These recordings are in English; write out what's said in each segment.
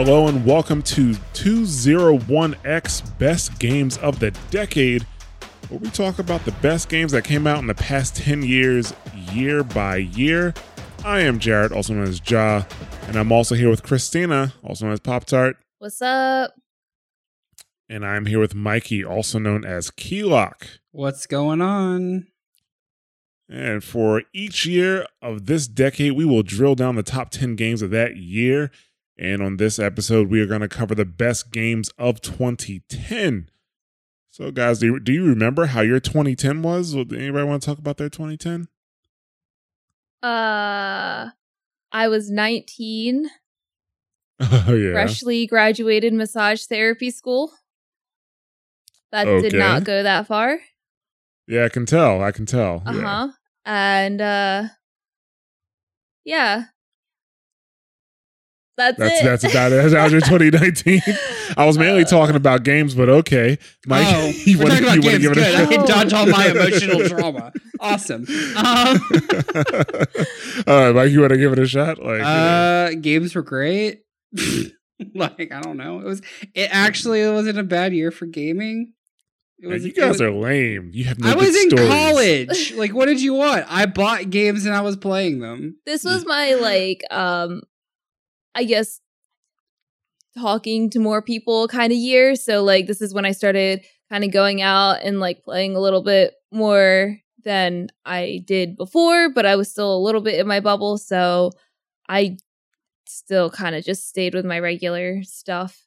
Hello and welcome to 201X Best Games of the Decade, where we talk about the best games that came out in the past 10 years, year by year. I am Jared, also known as Ja, and I'm also here with Christina, also known as Pop Tart, What's up? and I'm here with Mikey, also known as Keylock. What's going on? And for each year of this decade, we will drill down the top 10 games of that year. And on this episode, we are going to cover the best games of 2010. So, guys, do you, do you remember how your 2010 was? Anybody want to talk about their 2010? Uh I was 19, Oh, yeah. freshly graduated massage therapy school. That did not go that far. Yeah, I can tell. I can tell. Uh-huh. Yeah. And uh yeah. That's, That's it. that's about it. That was your 2019. I was mainly talking about games, but okay. Mike, oh, you we're want to give it a Good. I a can shot? dodge all my emotional drama. Awesome. Um, All right, Mike, you want to give it a shot? Like, you know. uh, games were great. like I don't know. It was. It actually wasn't a bad year for gaming. It Man, was. you it guys was- are lame. You have no I good was in stories. college. Like, what did you want? I bought games and I was playing them. this was my like um I guess talking to more people kind of year. So like this is when I started kind of going out and like playing a little bit more than I did before, but I was still a little bit in my bubble, so I still kind of just stayed with my regular stuff.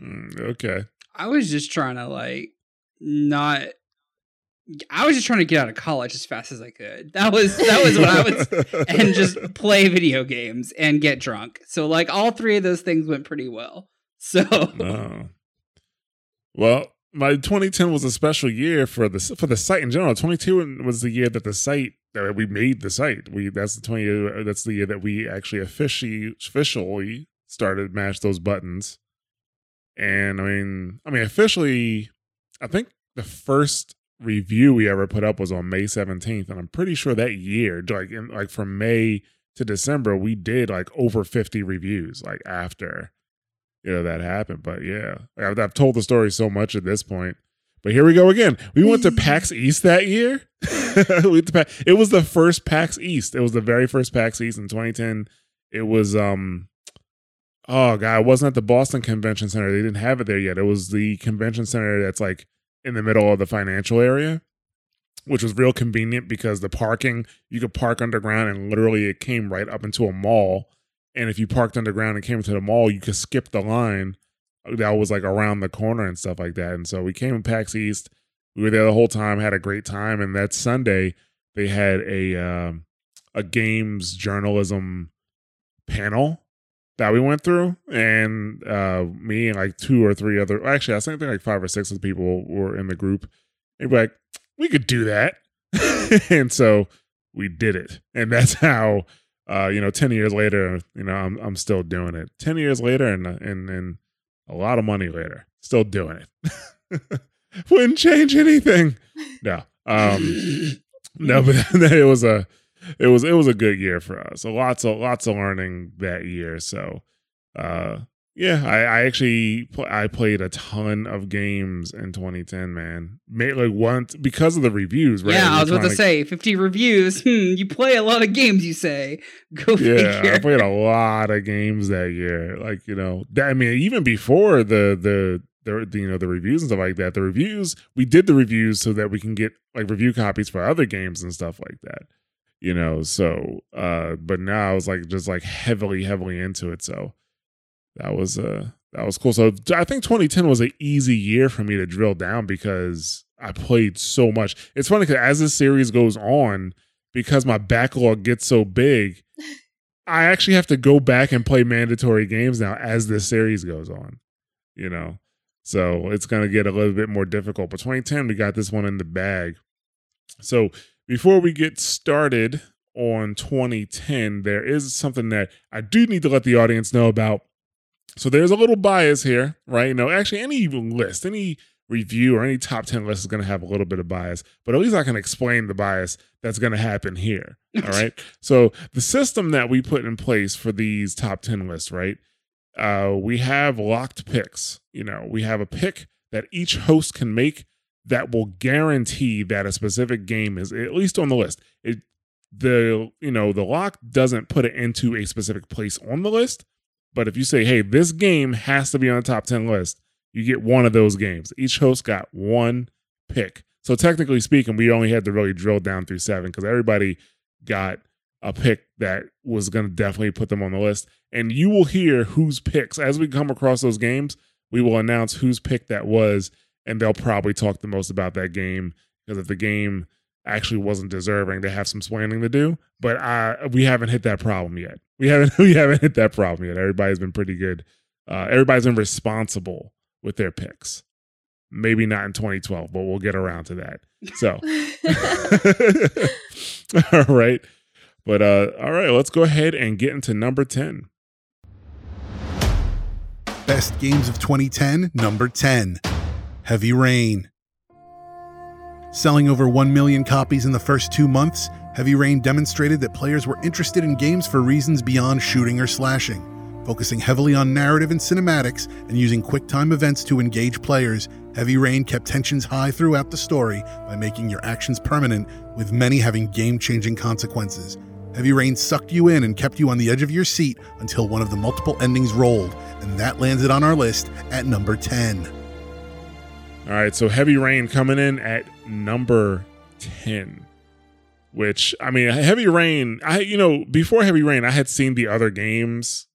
Mm, okay. I was just trying to like not. I was just trying to get out of college as fast as I could. That was that was what I was and just play video games and get drunk. So like all three of those things went pretty well. So Oh. Well, my 2010 was a special year for the for the site in general. 22 was the year that the site that we made the site. We that's the 20 uh, that's the year that we actually officially officially started mash those buttons. And I mean, I mean officially, I think the first review we ever put up was on May 17th, and I'm pretty sure that year, like in, like from May to December, we did like over 50 reviews. Like after you know that happened. But yeah, I've, I've told the story so much at this point. But here we go again. We went to PAX East that year. we went to Pa- it was the first PAX East. It was the very first PAX East in 2010. It was um oh god, it wasn't at the Boston Convention Center. They didn't have it there yet. It was the convention center that's like in the middle of the financial area, which was real convenient because the parking you could park underground and literally it came right up into a mall. And if you parked underground and came to the mall, you could skip the line that was like around the corner and stuff like that. And so we came in PAX East. We were there the whole time, had a great time. And that Sunday, they had a um, a games journalism panel that we went through, and uh, me and like two or three other, actually, I think like five or six of the people were in the group. And we're like, we could do that, and so we did it, and that's how uh, you know, ten years later, you know, I'm I'm still doing it. Ten years later, and and and a lot of money later, still doing it. Wouldn't change anything. No, um, no, but it was a, it was it was a good year for us. So lots of lots of learning that year. So, uh, yeah, I, I actually pl- I played a ton of games in 2010. Man, made like once because of the reviews. Right? yeah, I was about to say 50 reviews. Hmm, you play a lot of games, you say. Go yeah, I played a lot of games that year. Like you know, that, I mean, even before the the the the, you know the reviews and stuff like that. The reviews we did the reviews so that we can get like review copies for other games and stuff like that. You know, so uh, but now I was like just like heavily heavily into it. So that was uh that was cool. So I think 2010 was an easy year for me to drill down because I played so much. It's funny because as this series goes on, because my backlog gets so big, I actually have to go back and play mandatory games now as this series goes on. You know, so it's gonna get a little bit more difficult. But 2010, we got this one in the bag. So before we get started on 2010, there is something that I do need to let the audience know about. So there's a little bias here, right? You know, actually, any list, any review or any top 10 list is going to have a little bit of bias, but at least I can explain the bias that's going to happen here. All right. so the system that we put in place for these top 10 lists, right? uh, we have locked picks. You know, we have a pick that each host can make that will guarantee that a specific game is at least on the list. It the you know the lock doesn't put it into a specific place on the list, but if you say, "Hey, this game has to be on the top 10 list," you get one of those games. Each host got one pick. So technically speaking, we only had to really drill down through 7 cuz everybody got a pick that was going to definitely put them on the list. And you will hear whose picks as we come across those games. We will announce whose pick that was, and they'll probably talk the most about that game because if the game actually wasn't deserving, they have some explaining to do. But I, we haven't hit that problem yet. We haven't we haven't hit that problem yet. Everybody's been pretty good. Uh, everybody's been responsible with their picks. Maybe not in 2012, but we'll get around to that. So, all right. But uh, all right, let's go ahead and get into number 10. Best games of 2010, number 10 Heavy Rain. Selling over 1 million copies in the first two months, Heavy Rain demonstrated that players were interested in games for reasons beyond shooting or slashing. Focusing heavily on narrative and cinematics and using QuickTime events to engage players, Heavy Rain kept tensions high throughout the story by making your actions permanent, with many having game changing consequences. Heavy Rain sucked you in and kept you on the edge of your seat until one of the multiple endings rolled, and that landed on our list at number 10. All right, so Heavy Rain coming in at number 10. Which I mean, Heavy Rain, I you know, before Heavy Rain, I had seen the other games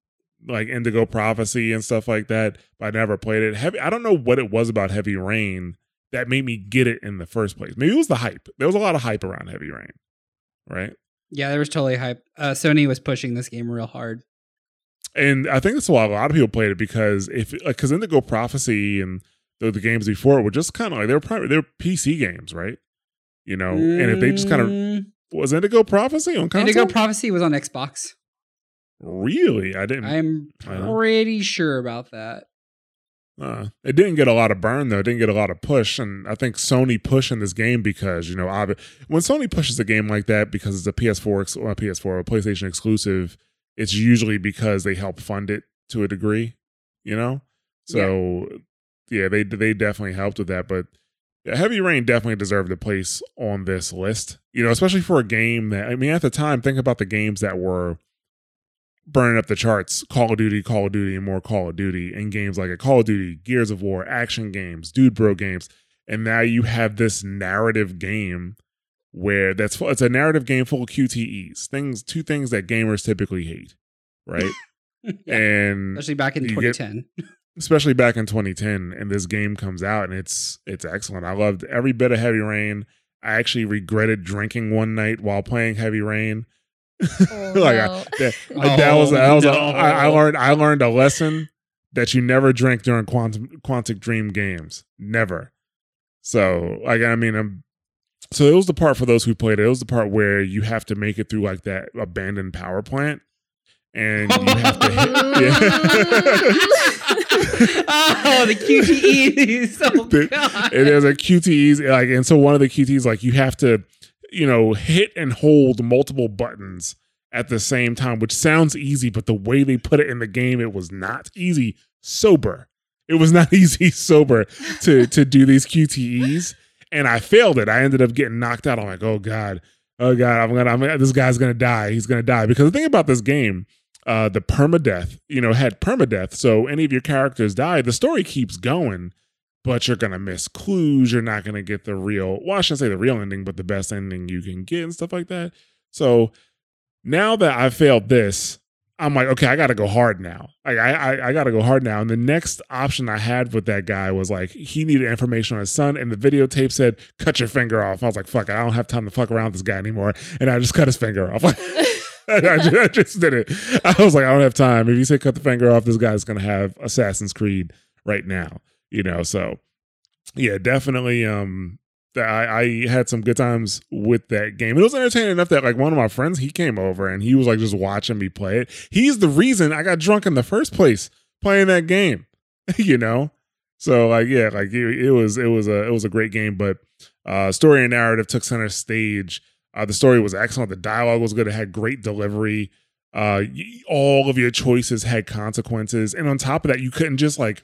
like Indigo Prophecy and stuff like that, but I never played it. Heavy I don't know what it was about Heavy Rain that made me get it in the first place. Maybe it was the hype. There was a lot of hype around Heavy Rain. Right? Yeah, there was totally hype. Uh, Sony was pushing this game real hard. And I think that's why a lot of people played it because if like because Indigo Prophecy and the, the games before it were just kind of like they were probably they're PC games, right? You know, and if they just kind of Mm, was Indigo Prophecy on console? Indigo Prophecy was on Xbox. really? I didn't. I'm pretty sure about that. Uh, it didn't get a lot of burn though. It didn't get a lot of push, and I think Sony pushing this game because you know, when Sony pushes a game like that because it's a PS4, ex- well, PS4, a PlayStation exclusive, it's usually because they help fund it to a degree, you know. So yeah, they they definitely helped with that, but. Heavy Rain definitely deserved a place on this list, you know, especially for a game that I mean, at the time, think about the games that were burning up the charts Call of Duty, Call of Duty, and more Call of Duty, and games like a Call of Duty, Gears of War, action games, Dude Bro games. And now you have this narrative game where that's it's a narrative game full of QTEs, things, two things that gamers typically hate, right? Yeah, and especially back in you get- 2010. especially back in 2010 and this game comes out and it's it's excellent. I loved every bit of heavy rain. I actually regretted drinking one night while playing heavy rain. Oh, like no. I, that, like, that was that Oh, was no. I, I learned I learned a lesson that you never drink during quantum quantic dream games. Never. So like i mean i'm so it was the part for those who played it. It was the part where you have to make it through like that abandoned power plant and you have to hit yeah. oh, the QTEs. Oh, The- God. it is a QTEs like and so one of the QTEs like you have to you know hit and hold multiple buttons at the same time which sounds easy but the way they put it in the game it was not easy. Sober. It was not easy sober to to do these QTEs and I failed it. I ended up getting knocked out. I'm like oh god. Oh god. I'm gonna I'm gonna, this guy's gonna die. He's gonna die. Because the thing about this game uh the permadeath you know had permadeath so any of your characters die the story keeps going but you're gonna miss clues. You're not gonna get the real. Well, I shouldn't say the real ending, but the best ending you can get and stuff like that. So now that I failed this, I'm like, okay, I gotta go hard now. Like I, I, I gotta go hard now. And the next option I had with that guy was like he needed information on his son, and the videotape said, "Cut your finger off." I was like, fuck I don't have time to fuck around with this guy anymore, and I just cut his finger off. I, just, I just did it. I was like, I don't have time. If you say cut the finger off, this guy's gonna have Assassin's Creed right now you know so yeah definitely um I, I had some good times with that game. It was entertaining enough that like one of my friends he came over and he was like just watching me play it. He's the reason I got drunk in the first place playing that game. you know, so like yeah, like it, it was it was a it was a great game, but uh story and narrative took center stage. Uh, the story was excellent. The dialogue was good. It had great delivery. Uh, all of your choices had consequences, and on top of that, you couldn't just like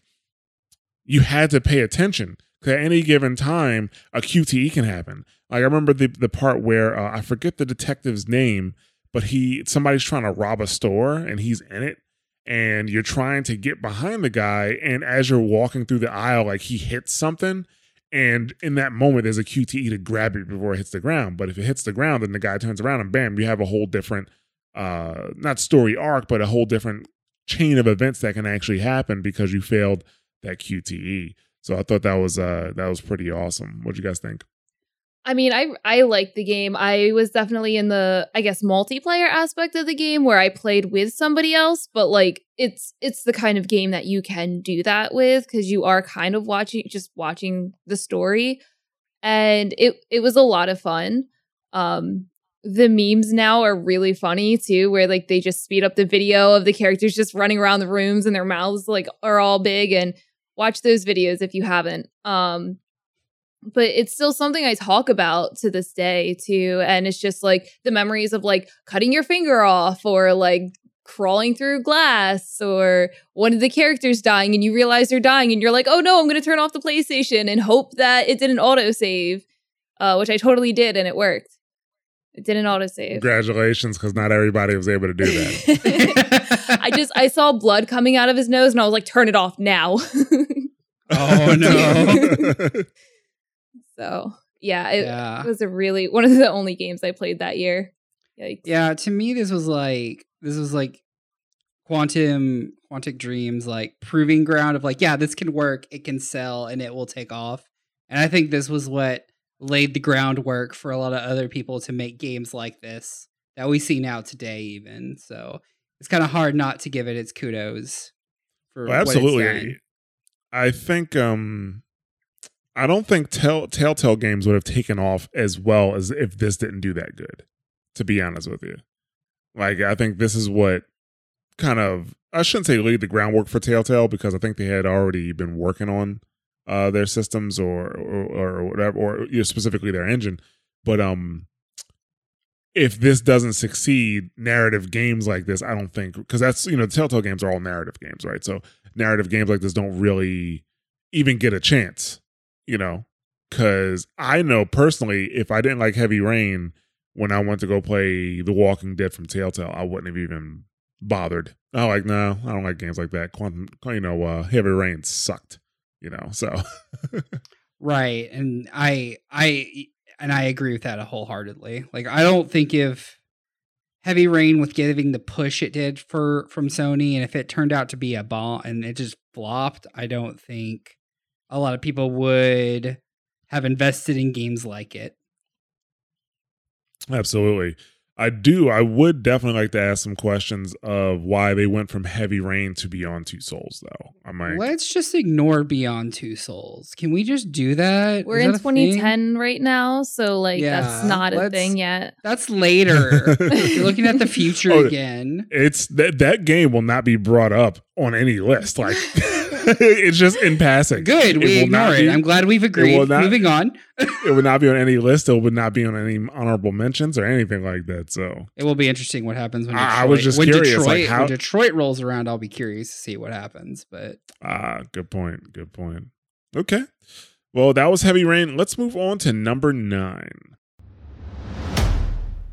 you had to pay attention because at any given time a QTE can happen. Like I remember the the part where uh, I forget the detective's name, but he somebody's trying to rob a store and he's in it, and you're trying to get behind the guy, and as you're walking through the aisle, like he hits something. And in that moment, there's a QTE to grab it before it hits the ground. But if it hits the ground, then the guy turns around and bam, you have a whole different, uh, not story arc, but a whole different chain of events that can actually happen because you failed that QTE. So I thought that was uh that was pretty awesome. What do you guys think? I mean, I I like the game. I was definitely in the I guess multiplayer aspect of the game where I played with somebody else, but like it's it's the kind of game that you can do that with because you are kind of watching just watching the story. And it it was a lot of fun. Um the memes now are really funny too, where like they just speed up the video of the characters just running around the rooms and their mouths like are all big and watch those videos if you haven't. Um but it's still something I talk about to this day too. And it's just like the memories of like cutting your finger off or like crawling through glass or one of the characters dying and you realize they're dying and you're like, oh no, I'm going to turn off the PlayStation and hope that it didn't autosave, uh, which I totally did and it worked. It didn't autosave. Congratulations, because not everybody was able to do that. I just I saw blood coming out of his nose and I was like, turn it off now. oh no. so yeah, it, Yeah. it was a really one of the only games I played that year. Yikes. Yeah, to me this was like this was like quantum quantic dreams like proving ground of like yeah, this can work, it can sell and it will take off. And I think this was what laid the groundwork for a lot of other people to make games like this that we see now today even. So it's kind of hard not to give it its kudos for Well, absolutely. I think um I don't think tell, Telltale games would have taken off as well as if this didn't do that good. To be honest with you, like I think this is what kind of I shouldn't say laid the groundwork for Telltale because I think they had already been working on uh their systems or or, or whatever or you know, specifically their engine, but um if this doesn't succeed, narrative games like this, I don't think because that's you know Telltale games are all narrative games, right? So narrative games like this don't really even get a chance, you know, because I know personally, if I didn't like Heavy Rain when I went to go play The Walking Dead from Telltale, I wouldn't have even bothered. I like no, I don't like games like that. Quantum, you know, uh, Heavy Rain sucked, you know. So Right. And I I and I agree with that wholeheartedly. Like I don't think if Heavy Rain with giving the push it did for from Sony and if it turned out to be a bomb and it just flopped, I don't think a lot of people would have invested in games like it. Absolutely. I do. I would definitely like to ask some questions of why they went from Heavy Rain to Beyond Two Souls, though. I might. Let's just ignore Beyond Two Souls. Can we just do that? We're Is in that a thing? 2010 right now, so like Yeah, that's not a let's- thing yet. That's later. You're looking at the future Oh, again. It's that that game will not be brought up on any list. Like it's just in passing. Good. We ignore it. be- I'm glad we've agreed. will not- Moving on. it would not be on any list. It would not be on any honorable mentions or anything like that. So It will be interesting what happens when Detroit, I- I was just when curious, Detroit, like, how- when Detroit rolls around. I'll be curious to see what happens. But ah, good point. Good point. Okay. Well, that was Heavy Rain. Let's move on to number nine.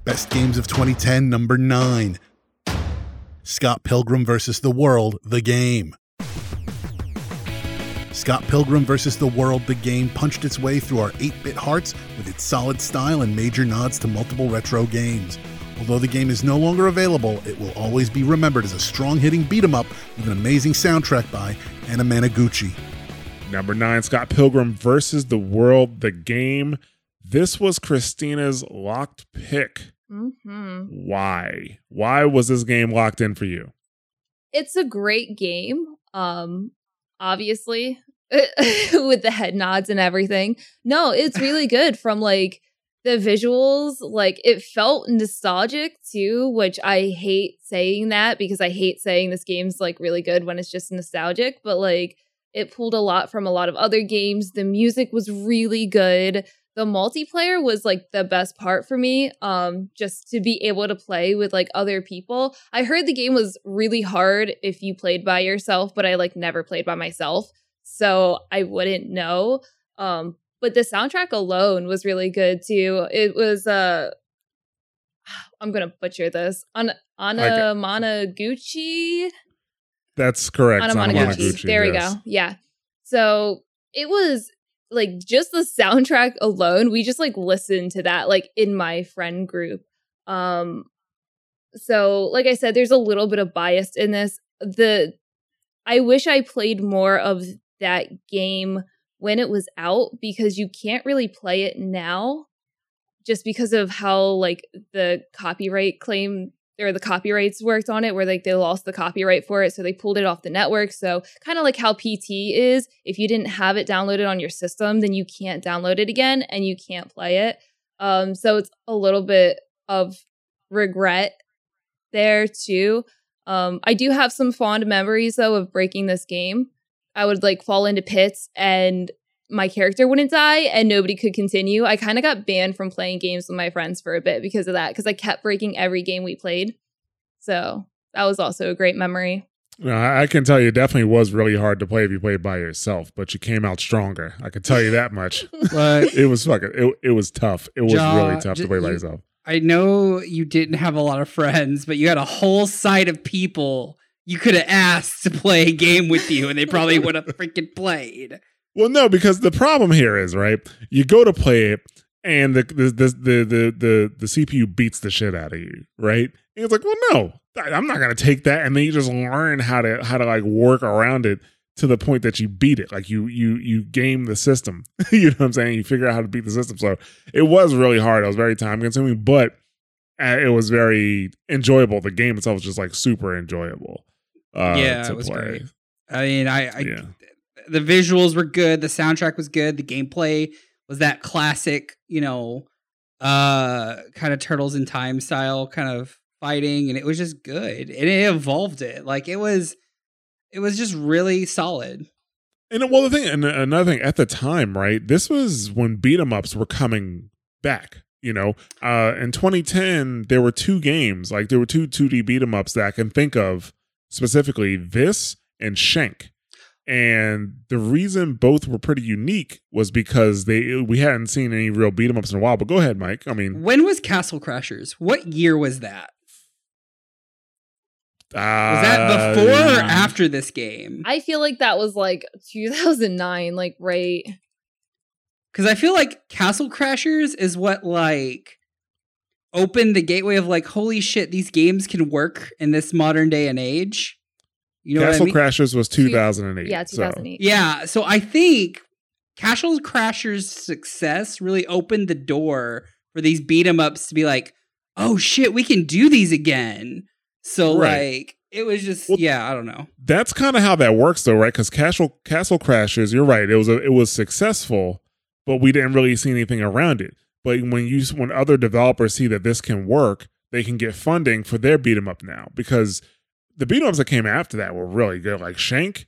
Best games of 2010, number nine. Scott Pilgrim versus the World, the game. Scott Pilgrim versus the World, the game punched its way through our 8 bit hearts with its solid style and major nods to multiple retro games. Although the game is no longer available, it will always be remembered as a strong hitting beat 'em up with an amazing soundtrack by Anamanaguchi. Number nine, Scott Pilgrim versus the World, the game. This was Christina's locked pick. hmm Why? Why was this game locked in for you? It's a great game. Um, obviously, with the head nods and everything. No, it's really good from like the visuals. Like it felt nostalgic too, which I hate saying that because I hate saying this game's like really good when it's just nostalgic. But like it pulled a lot from a lot of other games. The music was really good. the multiplayer was like the best part for me. Um, just to be able to play with like other people. I heard the game was really hard if you played by yourself, but I like never played by myself, so I wouldn't know. Um, but the soundtrack alone was really good too. It was uh I'm gonna butcher this. On Anamanaguchi. That's correct. Anamanaguchi. There we go. Yeah. So it was like just the soundtrack alone. We just like listened to that like in my friend group. Um so like I said, there's a little bit of bias in this. The I wish I played more of that game when it was out because you can't really play it now just because of how like the copyright claim or the copyrights worked on it where like they lost the copyright for it so they pulled it off the network. So kind of like how pt is if you didn't have it downloaded on your system then you can't download it again and you can't play it. Um so it's a little bit of regret there too. Um i do have some fond memories though of breaking this game i would like fall into pits and my character wouldn't die and nobody could continue. I kind of got banned from playing games with my friends for a bit because of that, because I kept breaking every game we played. So that was also a great memory. No, I I can tell you, it definitely was really hard to play if you played by yourself, but you came out stronger. I can tell you that much. But it was fucking. It, it was tough. It was Ja, really tough to play by you- yourself. I know you didn't have a lot of friends, but you had a whole side of people you could have asked to play a game with you, and they probably would have freaking played. Well, no, because the problem here is right. You go to play it, and the the the the the, the, the CPU beats the shit out of you, right? And it's like, well, no, I'm not gonna take that. And then you just learn how to how to like work around it to the point that you beat it. Like you you you game the system. you know what I'm saying? You figure out how to beat the system. So it was really hard. It was very time consuming, but uh, it was very enjoyable. The game itself was just like super enjoyable. Uh, Yeah, it was play. great. I mean, I, I Yeah. the visuals were good, the soundtrack was good, the gameplay was that classic, you know, uh kind of turtles in time style kind of fighting and it was just good. And it evolved it. Like it was it was just really solid. And well, the thing, and another thing, at the time, right? This was when beat 'em ups were coming back. You know, uh, in 2010, there were two games, like there were two 2D beat 'em ups that I can think of specifically. This and Shank, and the reason both were pretty unique was because they we hadn't seen any real beat 'em ups in a while. But go ahead, Mike. I mean, When was Castle Crashers? What year was that? Was that before or uh, after this game? I feel like that was like 2009, like right. Because I feel like Castle Crashers is what like opened the gateway of like, holy shit, these games can work in this modern day and age. You know Castle what I mean? Crashers was 2008. Yeah, so- 2008. yeah. So I think Castle Crashers' success really opened the door for these beat 'em ups to be like, oh shit, we can do these again. So Right. like it was just Well, yeah, I don't know. that's kind of how that works though right because castle castle crashers you're right it was a, it was successful but we didn't really see anything around it but when you when other developers see that this can work they can get funding for their beat 'em up now because the beat 'em ups that came after that were really good like shank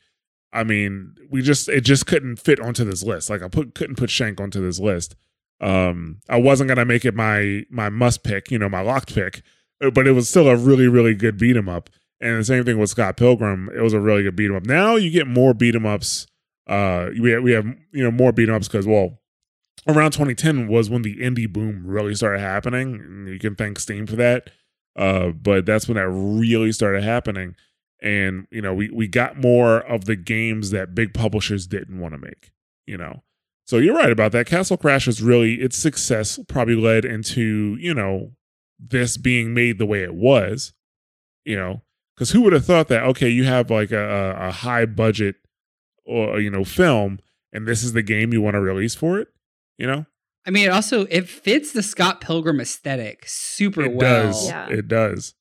i mean we just it just couldn't fit onto this list like i put couldn't put shank onto this list um i wasn't gonna make it my my must pick you know my locked pick uh, but it was still a really really good beat 'em up and the same thing with Scott Pilgrim. It was a really good beat 'em up. Now you get more beat 'em ups. Uh, we we have you know more beat 'em ups because well, around 2010 was when the indie boom really started happening. You can thank Steam for that. Uh, but that's when that really started happening. And you know we we got more of the games that big publishers didn't want to make. You know, so you're right about that. Castle Crashers really its success probably led into you know this being made the way it was. You know, because who would have thought that? Okay, you have like a, a, a high budget or you know film, and this is the game you want to release for it. You know, I mean, it also it fits the Scott Pilgrim aesthetic super it well. does. Yeah. It does.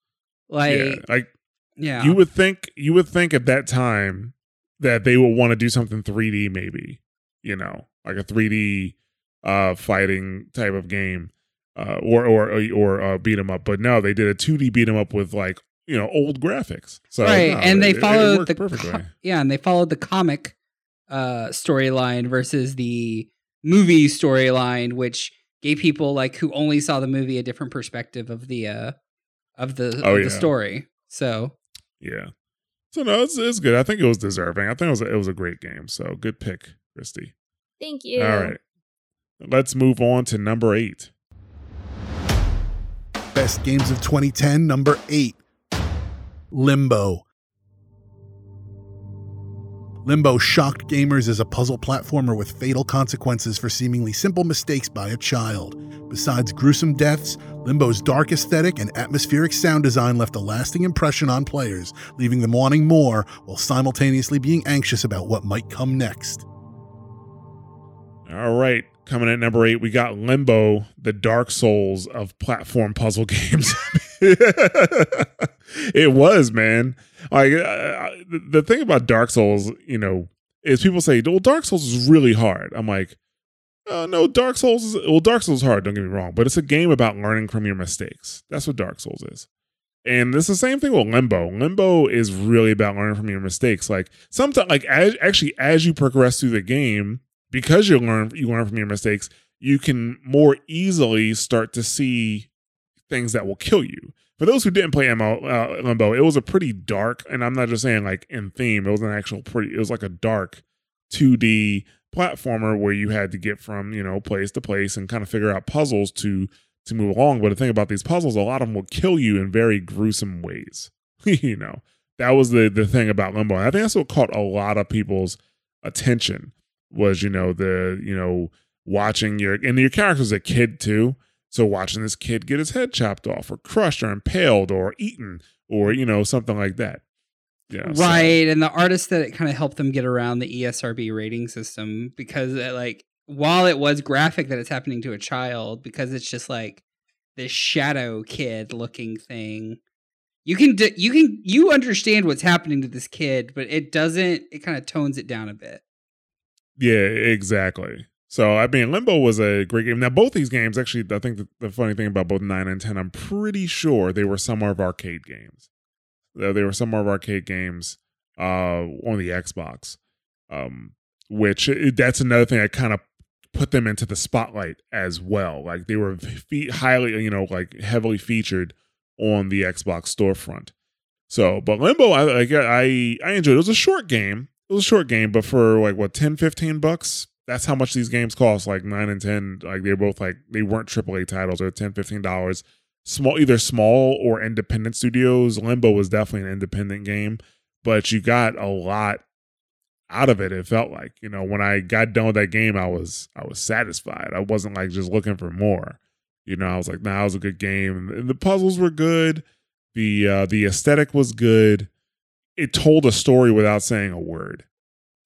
Like yeah, like yeah. you would think. You would think at that time that they would want to do something 3D, maybe. You know, like a 3D uh fighting type of game, uh, or or or uh, beat 'em up. But no, they did a 2D beat 'em up with like you know old graphics. So right no, and they it- it followed worked the perfectly. yeah and they followed the comic uh storyline versus the movie storyline, which gave people like who only saw the movie a different perspective of the uh of the Oh, of yeah. the story. So Yeah. So no, it's it's good. I think it was deserving. I think it was a, it was a great game. So good pick, Christy. Thank you. All right. Let's move on to number eight. Best games of 2010, number eight Limbo. Limbo shocked gamers as a puzzle platformer with fatal consequences for seemingly simple mistakes by a child. Besides gruesome deaths, Limbo's dark aesthetic and atmospheric sound design left a lasting impression on players, leaving them wanting more while simultaneously being anxious about what might come next. All right. Coming at number eight, we got Limbo, the Dark Souls of platform puzzle games. it was, man. Like uh, the- the thing about Dark Souls, you know, is people say, "Well, Dark Souls is really hard." I'm like, "Oh no, Dark Souls is well, Dark Souls is hard. Don't get me wrong, but it's a game about learning from your mistakes. That's what Dark Souls is." And it's the same thing with Limbo. Limbo is really about learning from your mistakes. Like sometimes, like as, actually, as you progress through the game, because you learn you learn from your mistakes, you can more easily start to see things that will kill you. For those who didn't play ML, uh, Limbo, it was a pretty dark, and I'm not just saying like in theme. It was an actual pretty. It was like a dark 2D platformer where you had to get from you know place to place and kind of figure out puzzles to to move along. But the thing about these puzzles, a lot of them will kill you in very gruesome ways. you know, that was the the thing about Limbo. And I think that's what caught a lot of people's attention was you know the you know watching your and your character's a kid too. So watching this kid get his head chopped off or crushed or impaled or eaten or you know something like that. Yeah, so- right, and the artist that it kind of helped them get around the ESRB rating system because it, like while it was graphic that it's happening to a child because it's just like this shadow kid looking thing. You can d- you can you understand what's happening to this kid, but it doesn't. It kind of tones it down a bit. Yeah, exactly. So I mean, Limbo was a great game. Now both these games, actually, I think the, the funny thing about both nine and ten, I'm pretty sure they were Summer of Arcade games. They were Summer of Arcade games uh, on the Xbox, um, which it, that's another thing that kind of put them into the spotlight as well. Like they were fe- highly, you know, like heavily featured on the Xbox storefront. So, but Limbo, I I I enjoyed. It. it was a short game. It was a short game, but for like what 10, 15 bucks, that's how much these games cost. Like nine and ten. Like they're both like they weren't AAA titles. They're 10 dollars. Small, either small or independent studios. Limbo was definitely an independent game, but you got a lot out of it. It felt like you know when I got done with that game, I was I was satisfied. I wasn't like just looking for more. You know, I was like, nah, it was a good game. And the puzzles were good. The uh, the aesthetic was good. It told a story without saying a word.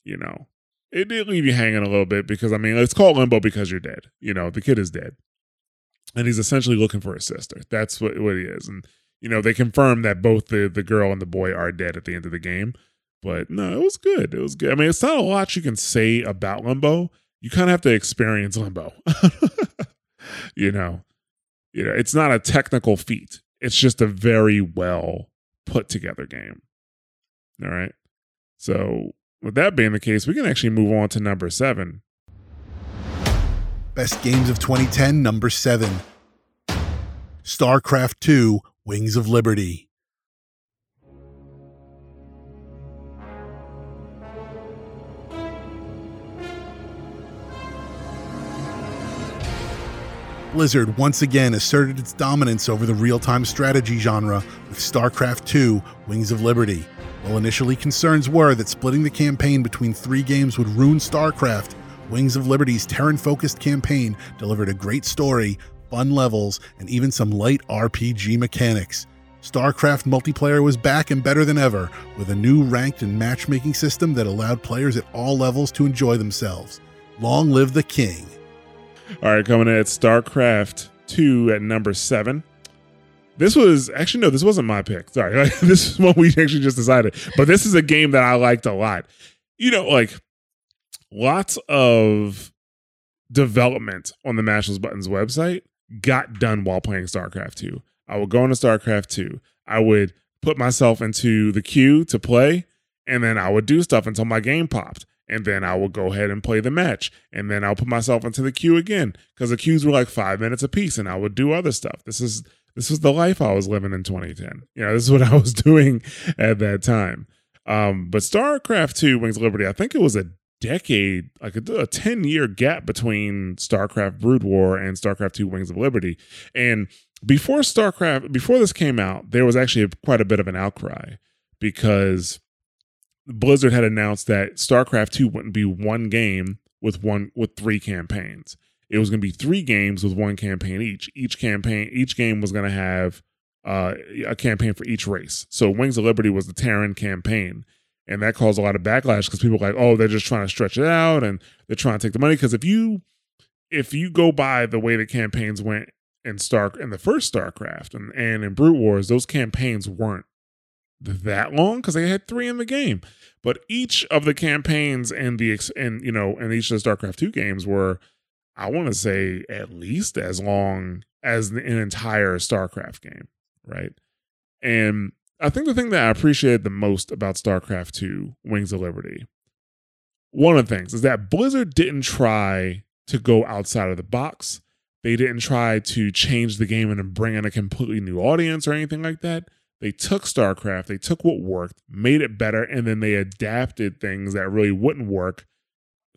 You know, it did leave you hanging a little bit because I mean, it's called limbo because you're dead. You know, the kid is dead, and he's essentially looking for his sister. That's what what he is. And you know, they confirm that both the the girl and the boy are dead at the end of the game. But no, it was good. It was good. I mean, it's not a lot you can say about limbo. You kind of have to experience limbo. you know, you know, it's not a technical feat. It's just a very well put together game. All right. So, with that being the case, we can actually move on to number seven. Best games of 2010, number seven. StarCraft 2 Wings of Liberty. Blizzard once again asserted its dominance over the real time strategy genre with StarCraft II Wings of Liberty. While initially concerns were that splitting the campaign between three games would ruin StarCraft, Wings of Liberty's Terran focused campaign delivered a great story, fun levels, and even some light RPG mechanics. StarCraft multiplayer was back and better than ever, with a new ranked and matchmaking system that allowed players at all levels to enjoy themselves. Long live the king! All right, coming in at StarCraft 2 at number seven. This was actually, no, this wasn't my pick. Sorry. this is what we actually just decided. But this is a game that I liked a lot. You know, like lots of development on the Mash Those Buttons website got done while playing StarCraft 2. I would go into StarCraft 2. I would put myself into the queue to play, and then I would do stuff until my game popped. and then I would go ahead and play the match, and then I'll put myself into the queue again because the queues were like five minutes a piece, and I would do other stuff. This is this was the life I was living in 2010. You know, this is what I was doing at that time. Um, but StarCraft 2 Wings of Liberty, I think it was a decade, like a, a 10 year gap between StarCraft Brood War and StarCraft 2 Wings of Liberty. And before StarCraft, before this came out, there was actually quite a bit of an outcry because Blizzard had announced that StarCraft 2 wouldn't be one game with one with three campaigns. It was going to be three games with one campaign each. Each campaign, each game was going to have uh, a campaign for each race. So Wings of Liberty was the Terran campaign, and that caused a lot of backlash because people were like, "Oh, they're just trying to stretch it out and they're trying to take the money." Because if you if you go by the way the campaigns went in Stark in the first StarCraft and, and in Brood Wars, those campaigns weren't that long because they had three in the game. But each of the campaigns and the and you know and each of the StarCraft two games were, I want to say, at least as long as an entire StarCraft game, right? And I think the thing that I appreciated the most about StarCraft two Wings of Liberty, one of the things is that Blizzard didn't try to go outside of the box. They didn't try to change the game and bring in a completely new audience or anything like that they took StarCraft, they took what worked, made it better, and then they adapted things that really wouldn't work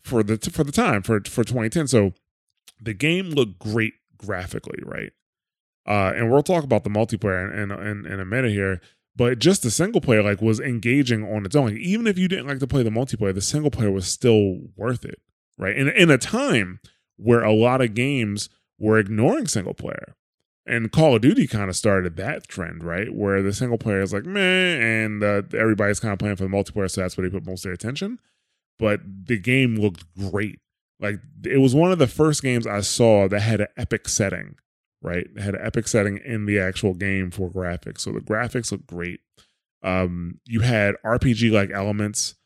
for the for the time for for 2010. So the game looked great graphically, right? Uh, and we'll talk about the multiplayer in, in, in a minute here. But just the single player like was engaging on its own. Like, even if you didn't like to play the multiplayer, the single player was still worth it, right? In in a time where a lot of games were ignoring single player and Call of Duty kind of started that trend, right? Where the single player is like meh, and uh, everybody's kind of playing for the multiplayer, so that's where they put most of their attention. But the game looked great. Like it was one of the first games I saw that had an epic setting, right? It had an epic setting in the actual game for graphics. So the graphics looked great. Um, you had RPG like elements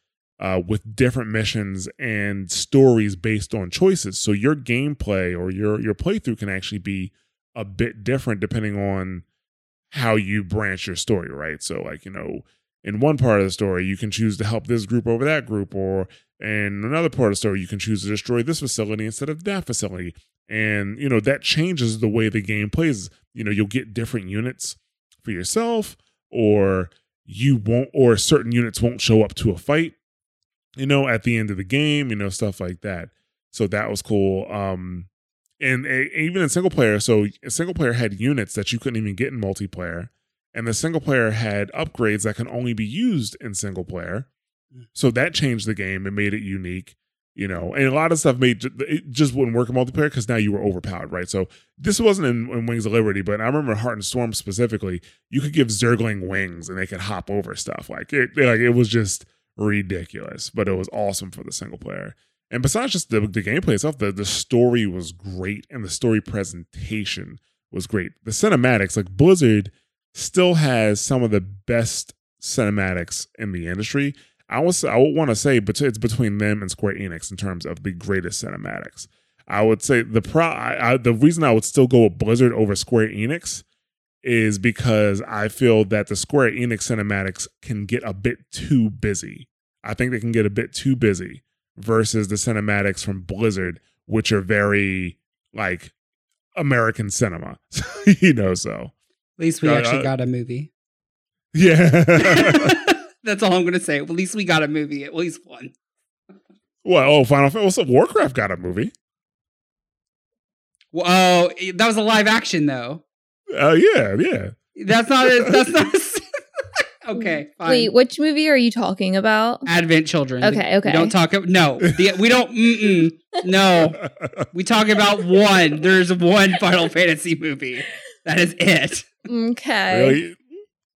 uh, with different missions and stories based on choices. So your gameplay or your your playthrough can actually be a bit different depending on how you branch your story, right? So, like, you know, in one part of the story, you can choose to help this group over that group, or in another part of the story, you can choose to destroy this facility instead of that facility. And, you know, that changes the way the game plays. You know, you'll get different units for yourself, or you won't, or certain units won't show up to a fight, you know, at the end of the game, you know, stuff like that. So that was cool. Um, and even in single player so single player had units that you couldn't even get in multiplayer and the single player had upgrades that can only be used in single player. Mm. so that changed the game and made it unique you know. And a lot of stuff made it just wouldn't work in multiplayer because now you were overpowered right? So this wasn't in, in, wings of liberty but i remember heart and storm specifically you could give zergling wings and they could hop over stuff. Like it like it was just ridiculous but it was awesome for the single player. And besides just the, the gameplay itself, the, the story was great and the story presentation was great. The cinematics, like Blizzard, still has some of the best cinematics in the industry. I was I would want to say, but it's between them and Square Enix in terms of the greatest cinematics. I would say the pro I, I, the reason I would still go with Blizzard over Square Enix is because I feel that the Square Enix cinematics can get a bit too busy. I think they can get a bit too busy versus the cinematics from Blizzard, which are very like American cinema. you know, so at least we uh, actually got a movie. Yeah. That's all I'm gonna say. At least we got a movie, at least one. Well, oh, Final Fantasy Warcraft got a movie. Well, oh, that was a live action though. Oh uh, yeah, yeah. That's not. A, that's not. A, Okay. Fine. Wait, which movie are you talking about? Advent Children. Okay, okay. We don't talk. No, the, we don't. no, we talk about one. There's one Final Fantasy movie. That is it. Okay. Really?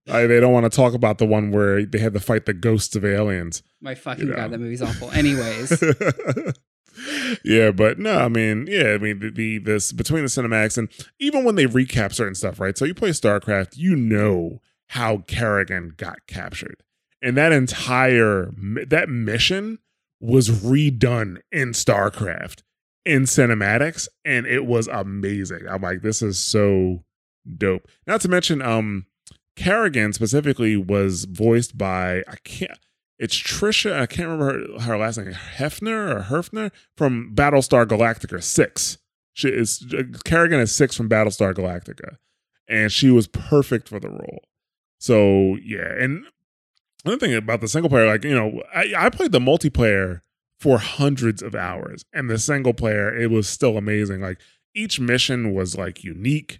I, they don't want to talk about the one where they had to fight the ghosts of aliens. My fucking you know? god, that movie's awful. Anyways. yeah, but no, I mean, yeah, I mean the, the this between the cinematics and even when they recap certain stuff, right? So you play StarCraft, you know how Kerrigan got captured. And that entire that mission was redone in StarCraft in cinematics and it was amazing. I'm like this is so dope. Not to mention um Kerrigan specifically was voiced by I can't It's Tricia. I can't remember her, her last name, Hefner or Herfner from Battlestar Galactica six. She is Kerrigan is six from Battlestar Galactica, and she was perfect for the role. So yeah, and another thing about the single player, like you know, I, I played the multiplayer for hundreds of hours, and the single player it was still amazing. Like each mission was like unique,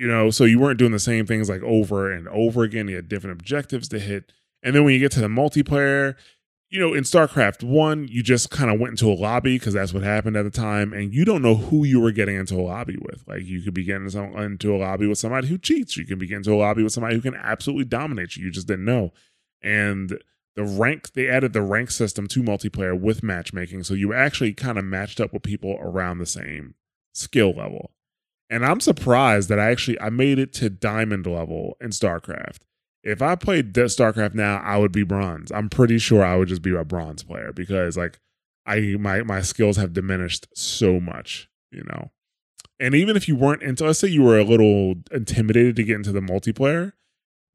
you know, so you weren't doing the same things like over and over again. You had different objectives to hit, and then when you get to the multiplayer, you know, in StarCraft 1, you just kind of went into a lobby because that's what happened at the time, and you don't know who you were getting into a lobby with. Like, you could be getting into a lobby with somebody who cheats, you can be getting into a lobby with somebody who can absolutely dominate you. You just didn't know. And the rank, they added the rank system to multiplayer with matchmaking, so you actually kind of matched up with people around the same skill level. And I'm surprised that I actually I made it to diamond level in StarCraft if I played StarCraft now, I would be bronze. I'm pretty sure I would just be a bronze player because like I my my skills have diminished so much, you know. And even if you weren't into let's say you were a little intimidated to get into the multiplayer,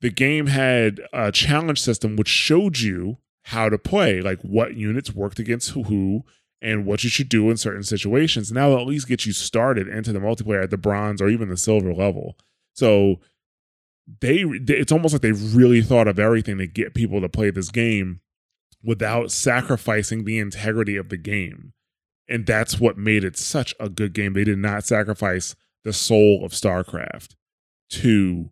the game had a challenge system which showed you how to play, like what units worked against who and what you should do in certain situations. Now at least get you started into the multiplayer at the bronze or even the silver level. So they it's almost like they really thought of everything to get people to play this game without sacrificing the integrity of the game. And that's what made it such a good game. They did not sacrifice the soul of StarCraft to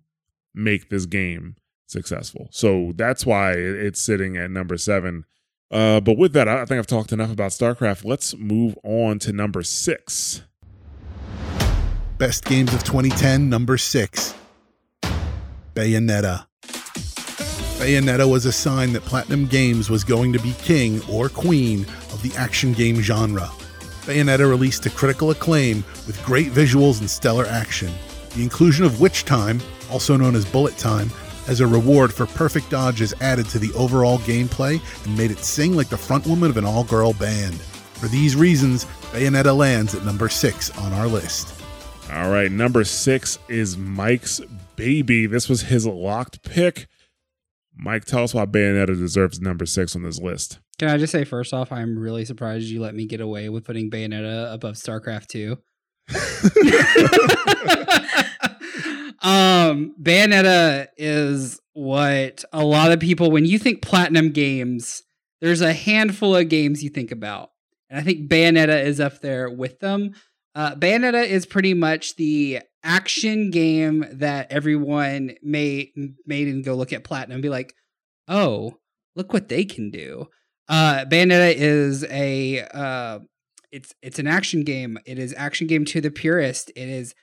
make this game successful. So that's why it's sitting at number seven. Uh, but with that, I think I've talked enough about StarCraft. Let's move on to number six. Best games of 2010, number six. Bayonetta. Bayonetta was a sign that Platinum Games was going to be king or queen of the action game genre. Bayonetta released to critical acclaim with great visuals and stellar action. The inclusion of Witch Time, also known as Bullet Time, as a reward for perfect dodges added to the overall gameplay and made it sing like the frontwoman of an all girl band. For these reasons, Bayonetta lands at number 6 on our list. All right, number 6 is Mike's baby. This was his locked pick. Mike, tell us why Bayonetta deserves number six on this list. Can I just say first off, I'm really surprised you let me get away with putting Bayonetta above StarCraft 2. um, Bayonetta is what a lot of people, when you think platinum games, there's a handful of games you think about. And I think Bayonetta is up there with them. Uh, Bayonetta is pretty much the action game that everyone made made and go look at platinum and be like, oh, look what they can do. Uh, Bayonetta is a uh, it's it's an action game. It is action game to the purist. It is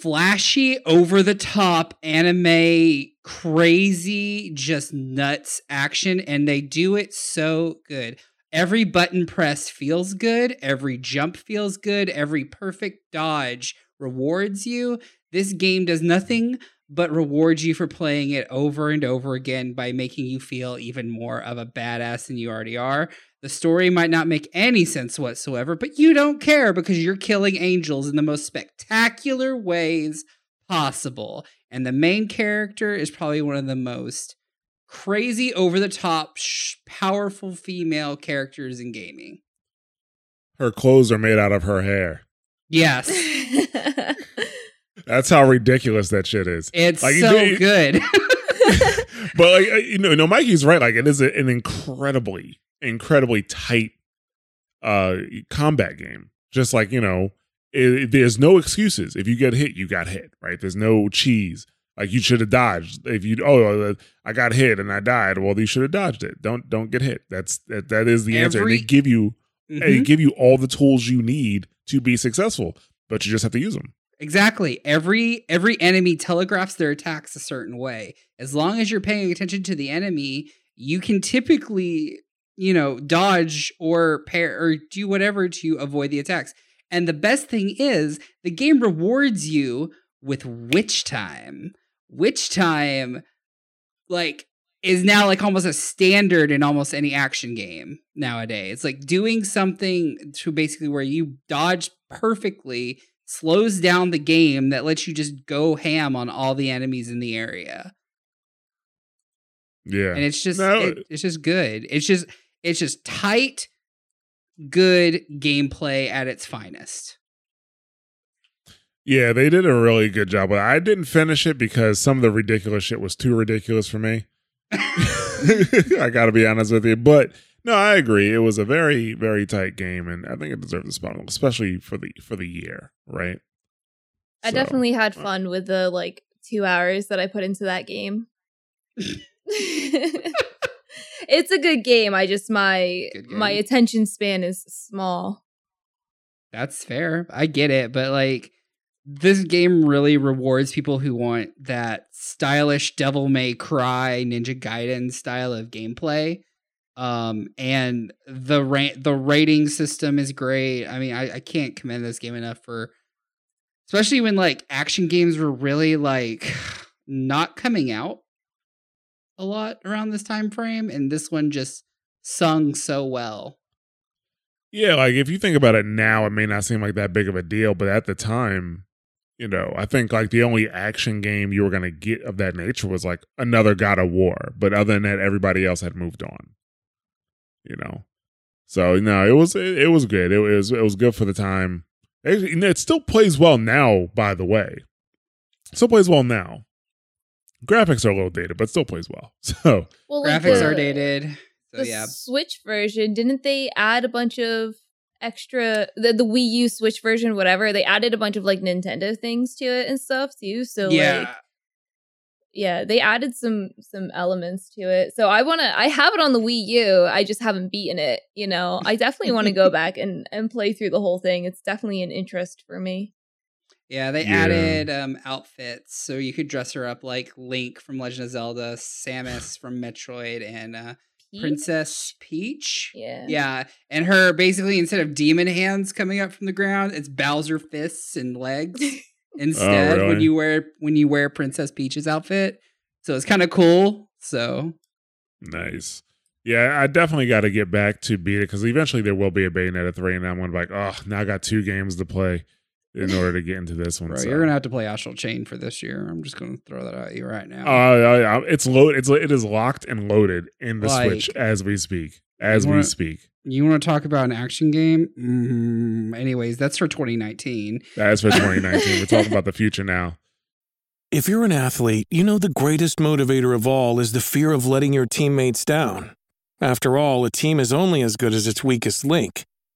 flashy, over the top anime, crazy, just nuts action, and they do it so good. Every button press feels good. Every jump feels good. Every perfect dodge rewards you. This game does nothing but rewards you for playing it over and over again by making you feel even more of a badass than you already are. The story might not make any sense whatsoever, but you don't care because you're killing angels in the most spectacular ways possible. And the main character is probably one of the most crazy, over the top, sh- powerful female characters in gaming. Her clothes are made out of her hair. Yes. That's how ridiculous that shit is. It's like, so you, good. but like you know, you know, Mikey's right. Like it is an incredibly, incredibly tight uh combat game. Just like you know, it, there's no excuses. If you get hit, you got hit. Right? There's no cheese. Like you should have dodged. If you oh I got hit and I died, well you should have dodged it. Don't don't get hit. That's that that is the Every, answer. And they give you mm-hmm. they give you all the tools you need to be successful, but you just have to use them. Exactly. Every every enemy telegraphs their attacks a certain way. As long as you're paying attention to the enemy, you can typically, you know, dodge or pair or do whatever to avoid the attacks. And the best thing is, the game rewards you with witch time witch time like is now like almost a standard in almost any action game nowadays. It's like doing something to basically where you dodge perfectly slows down the game that lets you just go ham on all the enemies in the area. Yeah. and it's just No. it, it's just good. It's just it's just tight, good gameplay at its finest. Yeah, they did a really good job. But I didn't finish it because some of the ridiculous shit was too ridiculous for me. I got to be honest with you, but no, I agree. It was a very, very tight game, and I think it deserved a spot, especially for the for the year, right? I So, definitely had uh, fun with the like two hours that I put into that game. it's a good game. I just my my attention span is small. That's fair. I get it, but like this game really rewards people who want that stylish Devil May Cry Ninja Gaiden style of gameplay. Um and the ra- the rating system is great. I mean, I, I can't commend this game enough for especially when like action games were really like not coming out a lot around this time frame and this one just sung so well. Yeah, like if you think about it now, it may not seem like that big of a deal, but at the time, you know, I think like the only action game you were gonna get of that nature was like another God of War. But other than that, everybody else had moved on. You know, so no, it was it, it was good. It, was it was good for the time. It, it still plays well now, by the way. Still plays well now. Graphics are a little dated, but still plays well. So Well, like Graphics the- are dated. So the yeah. Switch version, didn't they add a bunch of extra the, the Wii U Switch version, whatever? They added a bunch of like Nintendo things to it and stuff too. So yeah. like yeah, they added some some elements to it. So I want to I have it on the Wii U. I just haven't beaten it, you know. I definitely want to go back and and play through the whole thing. It's definitely an interest for me. Yeah, they Yeah. added um outfits so you could dress her up like Link from Legend of Zelda, Samus from Metroid, and uh Peach? Princess Peach. Yeah. Yeah, and her basically instead of demon hands coming up from the ground, it's Bowser fists and legs Oh, instead when really? you wear when you wear Princess Peach's outfit. So it's kind of cool. So Nice. Yeah, I definitely got to get back to beat it because eventually there will be a Bayonetta 3, and I'm going to be like, oh, now I got two games to play in order to get into this one. bro, so. you're gonna have to play Astral Chain for this year. I'm just gonna throw that at you right now. Uh, I- I- it's load. It's it is locked and loaded in the Like- Switch as we speak. As we wanna- speak. You want to talk about an action game? Mm, anyways, that's for 2019. That is for 2019. We're talking about the future now. If you're an athlete, you know the greatest motivator of all is the fear of letting your teammates down. After all, a team is only as good as its weakest link.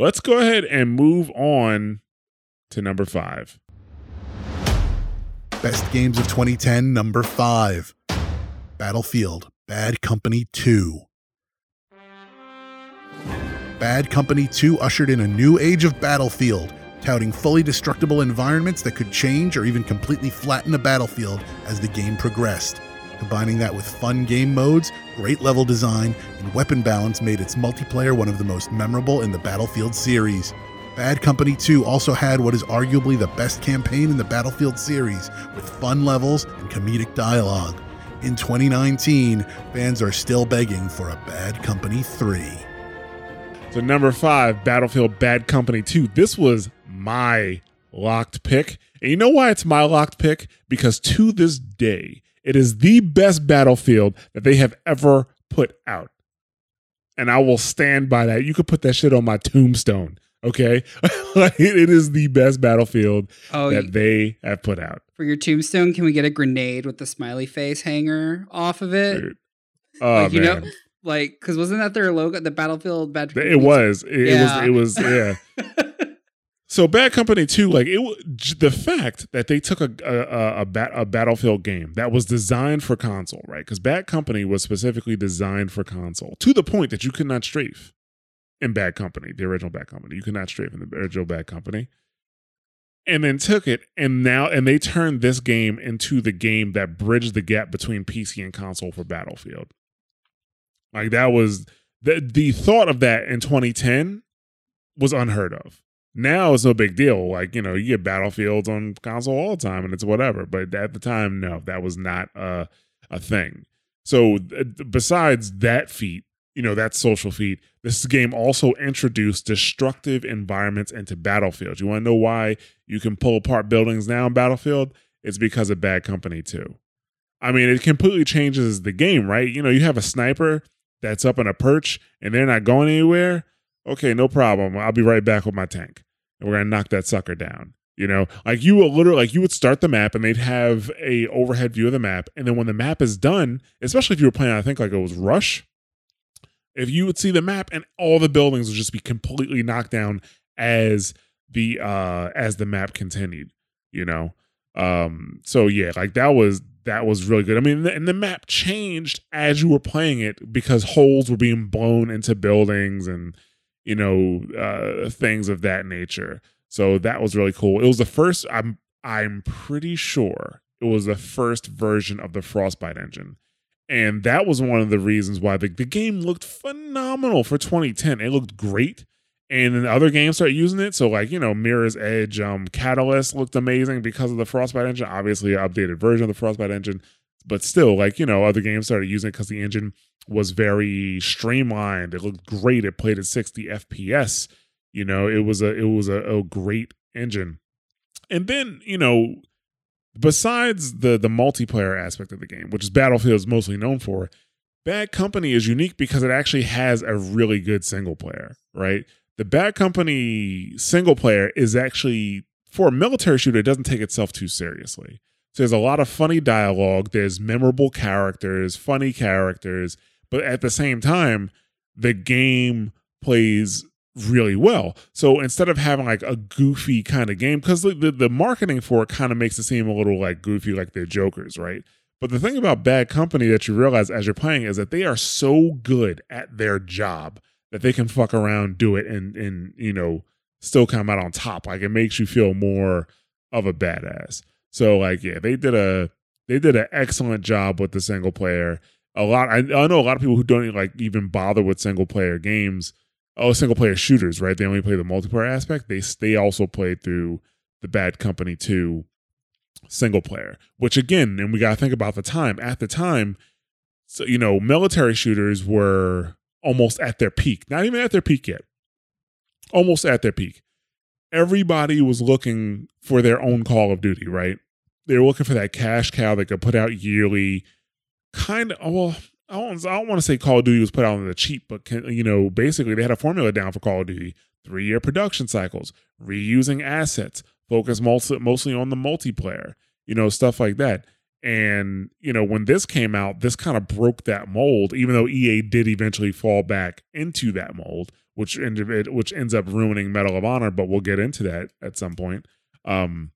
Let's go ahead and move on to number five. Best games of 2010, number five Battlefield Bad Company 2. Bad Company 2 ushered in a new age of Battlefield, touting fully destructible environments that could change or even completely flatten a battlefield as the game progressed. Combining that with fun game modes, great level design, and weapon balance made its multiplayer one of the most memorable in the Battlefield series. Bad Company 2 also had what is arguably the best campaign in the Battlefield series, with fun levels and comedic dialogue. In 2019, fans are still begging for a Bad Company 3. So number five, Battlefield Bad Company 2. This was my locked pick. And you know why it's my locked pick? Because to this day, it is the best Battlefield that they have ever put out. And I will stand by that. You could put that shit on my tombstone. Okay. It is the best Battlefield Oh, that they have put out. for your tombstone, can we get a grenade with the smiley face hanger off of it? Dude. Oh, like you man. know, like because wasn't that their logo? The Battlefield Bad. it was. It, Yeah. was. It was. Yeah. So Bad Company 2, like it the fact that they took a a, a, a, bat, a Battlefield game that was designed for console, right? Because Bad Company was specifically designed for console to the point that you could not strafe in Bad Company, the original Bad Company. You could not strafe in the original Bad Company. And then took it and now and they turned this game into the game that bridged the gap between PC and console for Battlefield. Like that was the the thought of that in 2010 was unheard of. Now it's no big deal. Like, you know, you get battlefields on console all the time and it's whatever. But at the time, no, that was not a, a thing. So, uh, besides that feat, you know, that social feat, this game also introduced destructive environments into Battlefield. You want to know why you can pull apart buildings now in Battlefield? It's because of Bad Company 2. I mean, it completely changes the game, right? You know, you have a sniper that's up on a perch and they're not going anywhere. Okay, no problem. I'll be right back with my tank and we're gonna knock that sucker down. You know, like you will literally like you would start the map and they'd have a overhead view of the map, and then when the map is done, especially if you were playing, I think like it was Rush, if you would see the map and all the buildings would just be completely knocked down as the uh as the map continued. You know, um, so yeah, like that was that was really good. I mean, and the map changed as you were playing it because holes were being blown into buildings and you know uh, things of that nature. So that was really cool. It was the first. I'm I'm pretty sure it was the first version of the Frostbite engine, and that was one of the reasons why the, the game looked phenomenal for 2010. It looked great. And then other games started using it. So, like, you know, Mirror's Edge, um, Catalyst looked amazing because of the Frostbite engine. Obviously, an updated version of the Frostbite engine. But still, like, you know, other games started using it because the engine was very streamlined. It looked great. It played at 60 FPS. You know, it was a it was a, a great engine. And then, you know, besides the the multiplayer aspect of the game, which is Battlefield is mostly known for, Bad Company is unique because it actually has a really good single player, right? The Bad Company single player is actually for a military shooter, it doesn't take itself too seriously. So there's a lot of funny dialogue, there's memorable characters, funny characters, but at the same time, the game plays really well. So instead of having like a goofy kind of game, because the, the, the marketing for it kind of makes it seem a little like goofy, like they're jokers, right? But the thing about Bad Company that you realize as you're playing is that they are so good at their job that they can fuck around, do it, and and you know still come out on top. Like it makes you feel more of a badass. So like yeah, they did a they did an excellent job with the single player. A lot I, I know a lot of people who don't like even bother with single player games. Oh, single player shooters, right? They only play the multiplayer aspect. They they also played through the Bad Company 2 single player, which again, and we got to think about the time. At the time, so you know, military shooters were almost at their peak. Not even at their peak yet. Almost at their peak. Everybody was looking for their own Call of Duty, right? They were looking for that cash cow that could put out yearly. Kind of, well, I don't, I don't want to say Call of Duty was put out on the cheap, but can, you know, basically they had a formula down for Call of Duty: three-year production cycles, reusing assets, focus mostly mostly on the multiplayer, you know, stuff like that. And you know, when this came out, this kind of broke that mold. Even though EA did eventually fall back into that mold, which which ends up ruining Medal of Honor. But we'll get into that at some point. Um,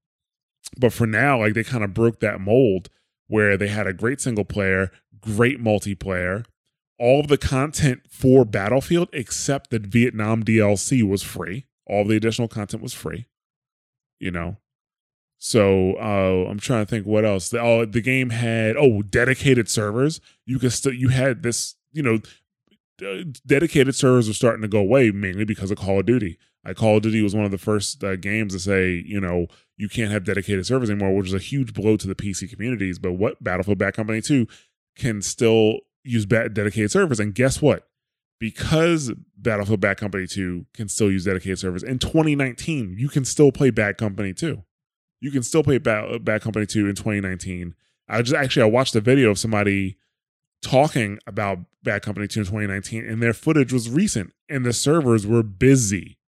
but for now, like they kind of broke that mold where they had a great single player, great multiplayer. All of the content for Battlefield, except the Vietnam DLC, was free. All the additional content was free. You know, so uh, I'm trying to think what else. The, oh, the game had oh dedicated servers. You could still you had this. You know, dedicated servers are starting to go away mainly because of Call of Duty. Like Call of Duty was one of the first uh, games to say, you know, you can't have dedicated servers anymore, which is a huge blow to the PC communities. But what Battlefield Bad Company 2 can still use dedicated servers. And guess what? Because Battlefield Bad Company 2 can still use dedicated servers in 2019, you can still play Bad Company 2. You can still play Bad, Bad Company 2 in 2019. I just actually I watched a video of somebody talking about Bad Company 2 in 2019, and their footage was recent, and the servers were busy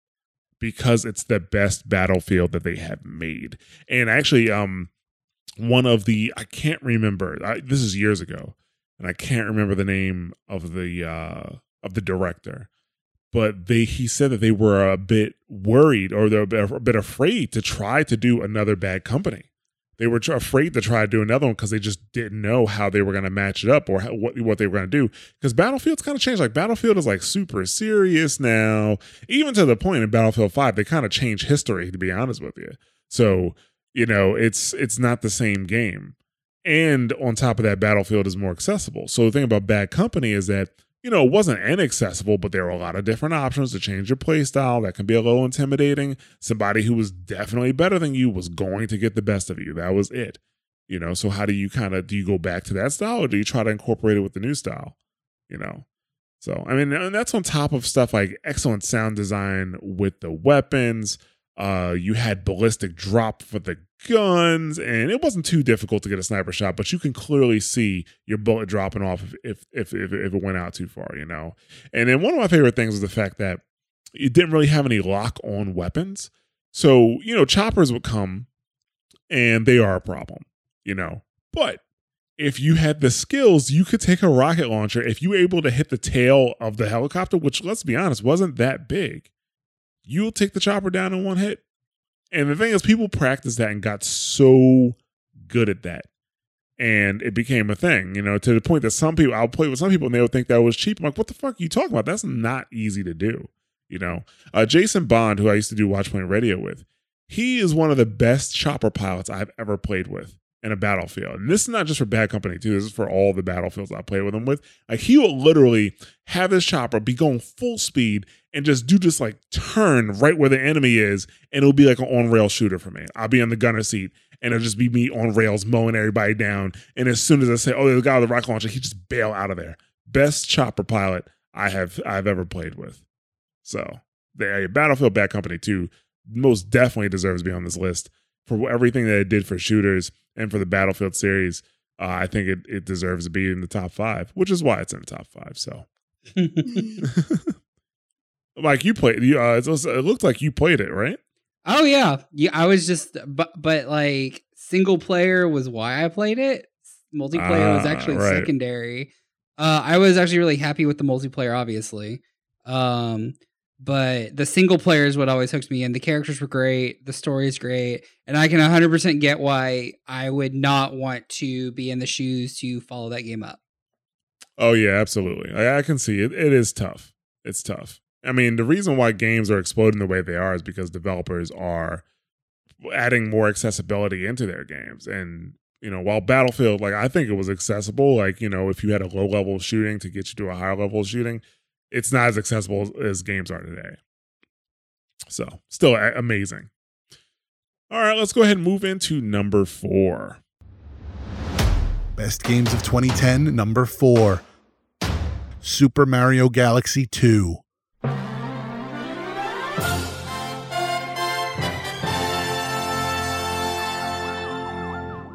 because it's the best battlefield that they have made. And actually, um, one of the I can't remember. I, this is years ago, and I can't remember the name of the uh of the director. but they he said that they were a bit worried or they're a bit, a bit afraid to try to do another bad company. They were afraid to try to do another one because they just didn't know how they were going to match it up or how, what what they were going to do. Because Battlefield's kind of changed. Like Battlefield is like super serious now, even to the point in Battlefield Five they kind of changed history. To be honest with you, so you know it's it's not the same game. And on top of that, Battlefield is more accessible. So the thing about Bad Company is that you know, it wasn't inaccessible, but there were a lot of different options to change your play style. That can be a little intimidating. Somebody who was definitely better than you was going to get the best of you. That was it. You know, so how do you kind of do you go back to that style or do you try to incorporate it with the new style? You know. So I mean, and that's on top of stuff like excellent sound design with the weapons. Uh, you had ballistic drop for the guns, and it wasn't too difficult to get a sniper shot, but you can clearly see your bullet dropping off if if if if, it went out too far, you know. And then one of my favorite things was the fact that it didn't really have any lock on weapons. So, you know, choppers would come and they are a problem, you know. But if you had the skills, you could take a rocket launcher. If you were able to hit the tail of the helicopter, which let's be honest, wasn't that big, you'll take the chopper down in one hit. And the thing is, people practiced that and got so good at that. And it became a thing, you know, to the point that some people, I'll play with some people and they would think that was cheap. I'm like, what the fuck are you talking about? That's not easy to do, you know. Uh, Jason Bond, who I used to do Watch Point Radio with, he is one of the best chopper pilots I've ever played with in a battlefield. And this is not just for Bad Company, too. This is for all the battlefields I played with him with. Like, he will literally have his chopper be going full speed and just do just like turn right where the enemy is, and it'll be like an on rail shooter for me. I'll be on the gunner seat, and it'll just be me on rails mowing everybody down. And as soon as I say, "Oh, there's a guy with a rocket launcher," he just bail out of there. Best chopper pilot I have I've ever played with. So, the Battlefield Bad Company 2 most definitely deserves to be on this list for everything that it did for shooters and for the Battlefield series. Uh, I think it, it deserves to be in the top five, which is why it's in the top five. So, like you played, you, uh, it, was, it looked like you played it, right? Oh yeah, yeah. I was just, but but like single player was why I played it. Multiplayer was Ah, actually right. secondary. Uh, I was actually really happy with the multiplayer, obviously. Um, but the single player is what always hooks me in. The characters were great, the story is great, and I can 100% get why I would not want to be in the shoes to follow that game up. Oh yeah, absolutely. I, I can see it. It is tough. It's tough. I mean, the reason why games are exploding the way they are is because developers are adding more accessibility into their games. And you know, while Battlefield, like I think it was accessible, like you know, if you had a low level shooting to get you to a higher level shooting, it's not as accessible as games are today. So, still a- amazing. All right, let's go ahead and move into number four. Best games of 2010, number four Super Mario Galaxy 2.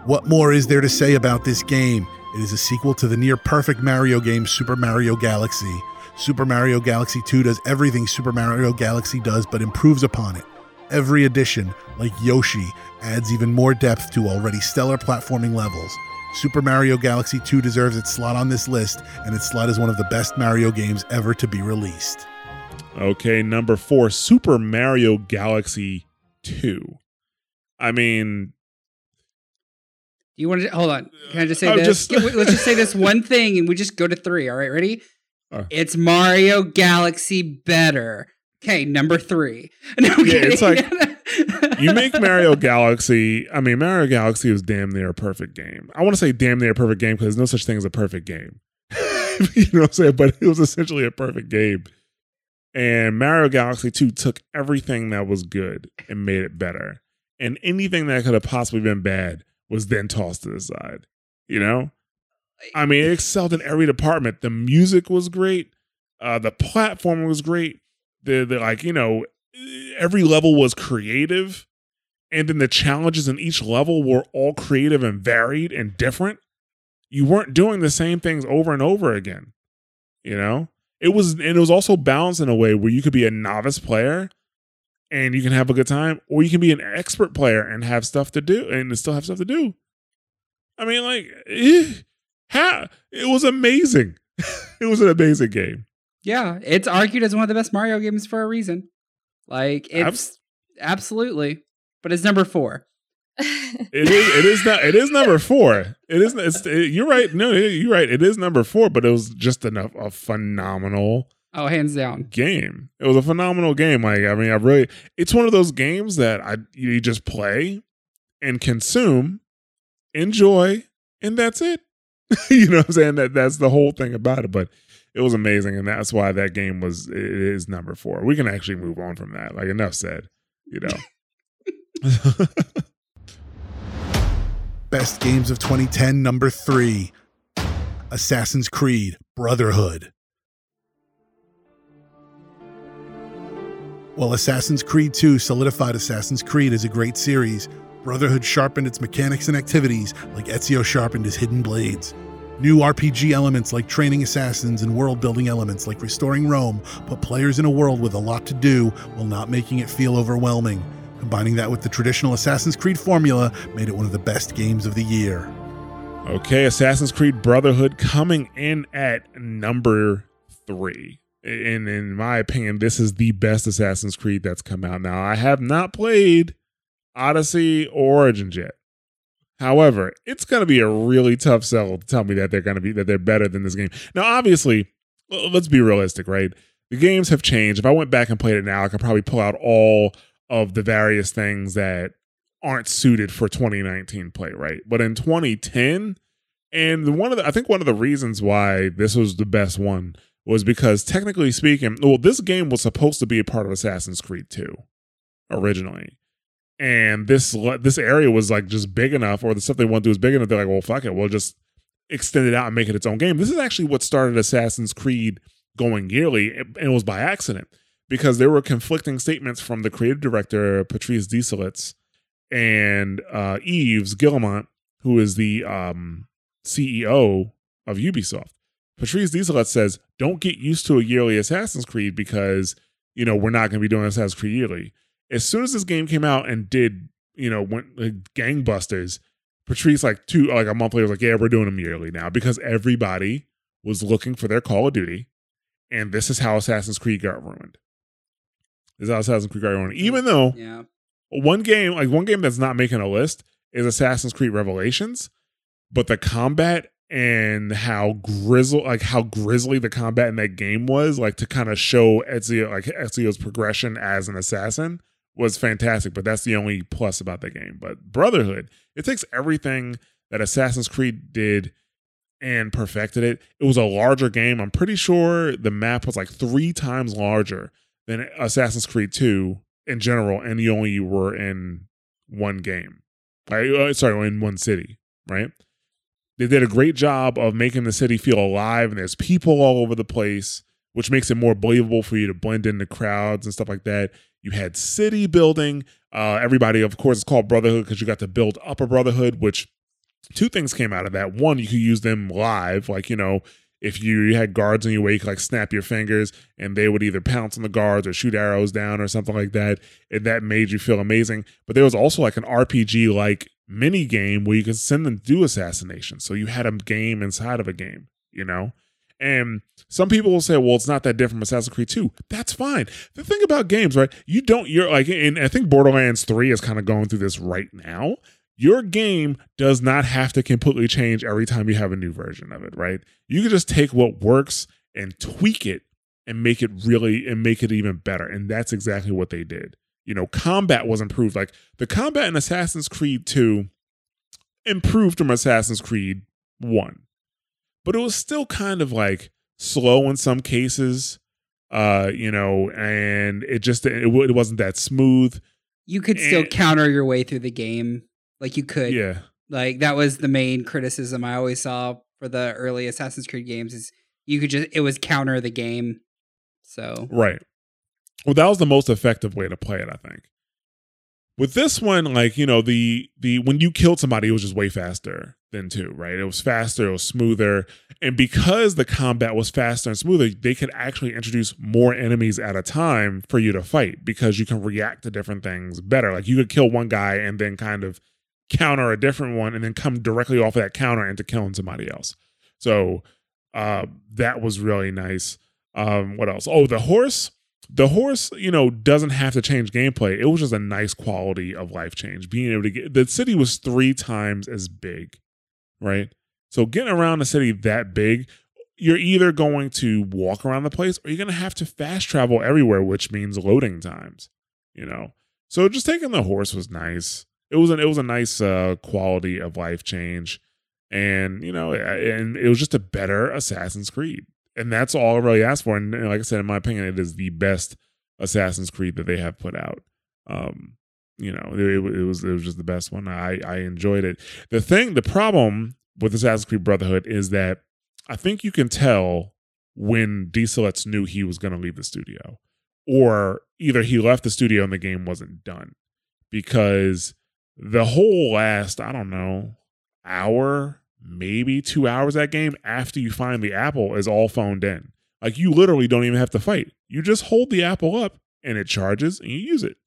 What more is there to say about this game? It is a sequel to the near perfect Mario game Super Mario Galaxy. Super Mario Galaxy 2 does everything Super Mario Galaxy does, but improves upon it. Every edition, like Yoshi, adds even more depth to already stellar platforming levels. Super Mario Galaxy 2 deserves its slot on this list, and its slot is one of the best Mario games ever to be released. Okay, number four, Super Mario Galaxy 2. I mean, you want to hold on? Can I just say Oh, this? just- Let's just say this one thing, and we just go to three. All right, ready? It's Mario Galaxy better. Okay, number three. No, Yeah, it's kidding. you make Mario Galaxy. I mean, Mario Galaxy was damn near a perfect game. I want to say damn near a perfect game because there's no such thing as a perfect game. you know what I'm saying? But it was essentially a perfect game. And Mario Galaxy 2 took everything that was good and made it better. And anything that could have possibly been bad was then tossed to the side. You know? I mean, it excelled in every department. The music was great. Uh, the platform was great. The, the like, you know, every level was creative. And then the challenges in each level were all creative and varied and different. You weren't doing the same things over and over again. You know? It was and it was also balanced in a way where you could be a novice player and you can have a good time, or you can be an expert player and have stuff to do and still have stuff to do. I mean, like, eh, how it was amazing. it was an amazing game. Yeah, it's argued as one of the best Mario games for a reason. Like it's Abs- absolutely, but it's number four. It is. It is not. It is number four. It is. It's. It, you're right. No, you're right. It is number four. But it was just enough a phenomenal Oh, hands down. game. It was a phenomenal game. Like I mean, I really. It's one of those games that I you just play and consume, enjoy, and that's it. you know what I'm saying? That that's the whole thing about it. But it was amazing, and that's why that game was. It is number four. We can actually move on from that. Like enough said. You know. Best games of 2010, number three Assassin's Creed Brotherhood. While Assassin's Creed 2 solidified Assassin's Creed as a great series, Brotherhood sharpened its mechanics and activities like Ezio sharpened his hidden blades. New RPG elements like training assassins and world building elements like restoring Rome put players in a world with a lot to do while not making it feel overwhelming. Combining that with the traditional Assassin's Creed formula made it one of the best games of the year. Okay, Assassin's Creed Brotherhood coming in at number three. And in my opinion, this is the best Assassin's Creed that's come out. Now, I have not played Odyssey or Origins yet. However, it's going to be a really tough sell to tell me that they're going to be that they're better than this game. Now, obviously, let's be realistic, right? The games have changed. If I went back and played it now, I could probably pull out all of the various things that aren't suited for 2019 play, right? But in 2010, and one of the I think one of the reasons why this was the best one was because technically speaking, well, this game was supposed to be a part of Assassin's Creed 2 originally. And this this area was like just big enough, or the stuff they want to do is big enough. They're like, well, fuck it, we'll just extend it out and make it its own game. This is actually what started Assassin's Creed going yearly, and it was by accident because there were conflicting statements from the creative director Patrice Desilets and uh, Yves Guillemot, who is the um, CEO of Ubisoft. Patrice Desilets says, "Don't get used to a yearly Assassin's Creed because you know we're not going to be doing Assassin's Creed yearly." As soon as this game came out and did you know went like, gangbusters, Patrice like two like a month later was like, "Yeah, we're doing them yearly now," because everybody was looking for their Call of Duty, and this is how Assassin's Creed got ruined. This is how Assassin's Creed got ruined. Mm, Even though Yeah. one game like one game that's not making a list is Assassin's Creed Revelations, but the combat and how grizzle like how grisly the combat in that game was, like to kind of show Ezio like Ezio's progression as an assassin was fantastic. But that's the only plus about the game. But Brotherhood, it takes everything that Assassin's Creed did and perfected it. It was a larger game. I'm pretty sure the map was like three times larger than Assassin's Creed 2 in general, and you only were in one game. Uh, Sorry, in one city, right? They did a great job of making the city feel alive, and there's people all over the place, which makes it more believable for you to blend in the crowds and stuff like that. You had city building. Uh, everybody, of course, it's called Brotherhood because you got to build up a Brotherhood, which two things came out of that. One, you could use them live, like, you know, if you had guards in your way, you could like snap your fingers and they would either pounce on the guards or shoot arrows down or something like that. And that made you feel amazing. But there was also like an RPG like mini game where you could send them to do assassinations. So you had a game inside of a game, you know? And some people will say, well, it's not that different from Assassin's Creed 2. That's fine. The thing about games, right? You don't, you're like, and I think Borderlands 3 is kind of going through this right now. Your game does not have to completely change every time you have a new version of it, right? You can just take what works and tweak it and make it really and make it even better. And that's exactly what they did. You know, combat was improved. Like the combat in Assassin's Creed 2 improved from Assassin's Creed 1. But it was still kind of like slow in some cases. Uh, you know, and it just it, it wasn't that smooth. You could still counter your way through the game. Like you could. Yeah. Like that was the main criticism I always saw for the early Assassin's Creed games is you could just it was counter the game. So Right. Well, that was the most effective way to play it, I think. With this one, like you know, the the when you killed somebody, it was just way faster than two, right? It was faster, it was smoother, and because the combat was faster and smoother, they could actually introduce more enemies at a time for you to fight because you can react to different things better. Like you could kill one guy and then kind of counter a different one, and then come directly off of that counter into killing somebody else. So uh, that was really nice. Um, what else? Oh, the horse. The horse, you know, doesn't have to change gameplay. It was just a nice quality of life change. Being able to get the city was three times as big, right? So getting around a city that big, you're either going to walk around the place or you're going to have to fast travel everywhere, which means loading times, you know. So just taking the horse was nice. It was an it was a nice uh, quality of life change, and you know, and it was just a better Assassin's Creed, and that's all I really asked for. And like I said, in my opinion, it is the best Assassin's Creed that they have put out. Um, you know, it, it was it was just the best one. I I enjoyed it. The thing, the problem with Assassin's Creed Brotherhood is that I think you can tell when Desilets knew he was going to leave the studio, or either he left the studio and the game wasn't done, because the whole last I don't know hour, maybe two hours that game after you find the apple is all phoned in. Like you literally don't even have to fight. You just hold the apple up and it charges and you use it.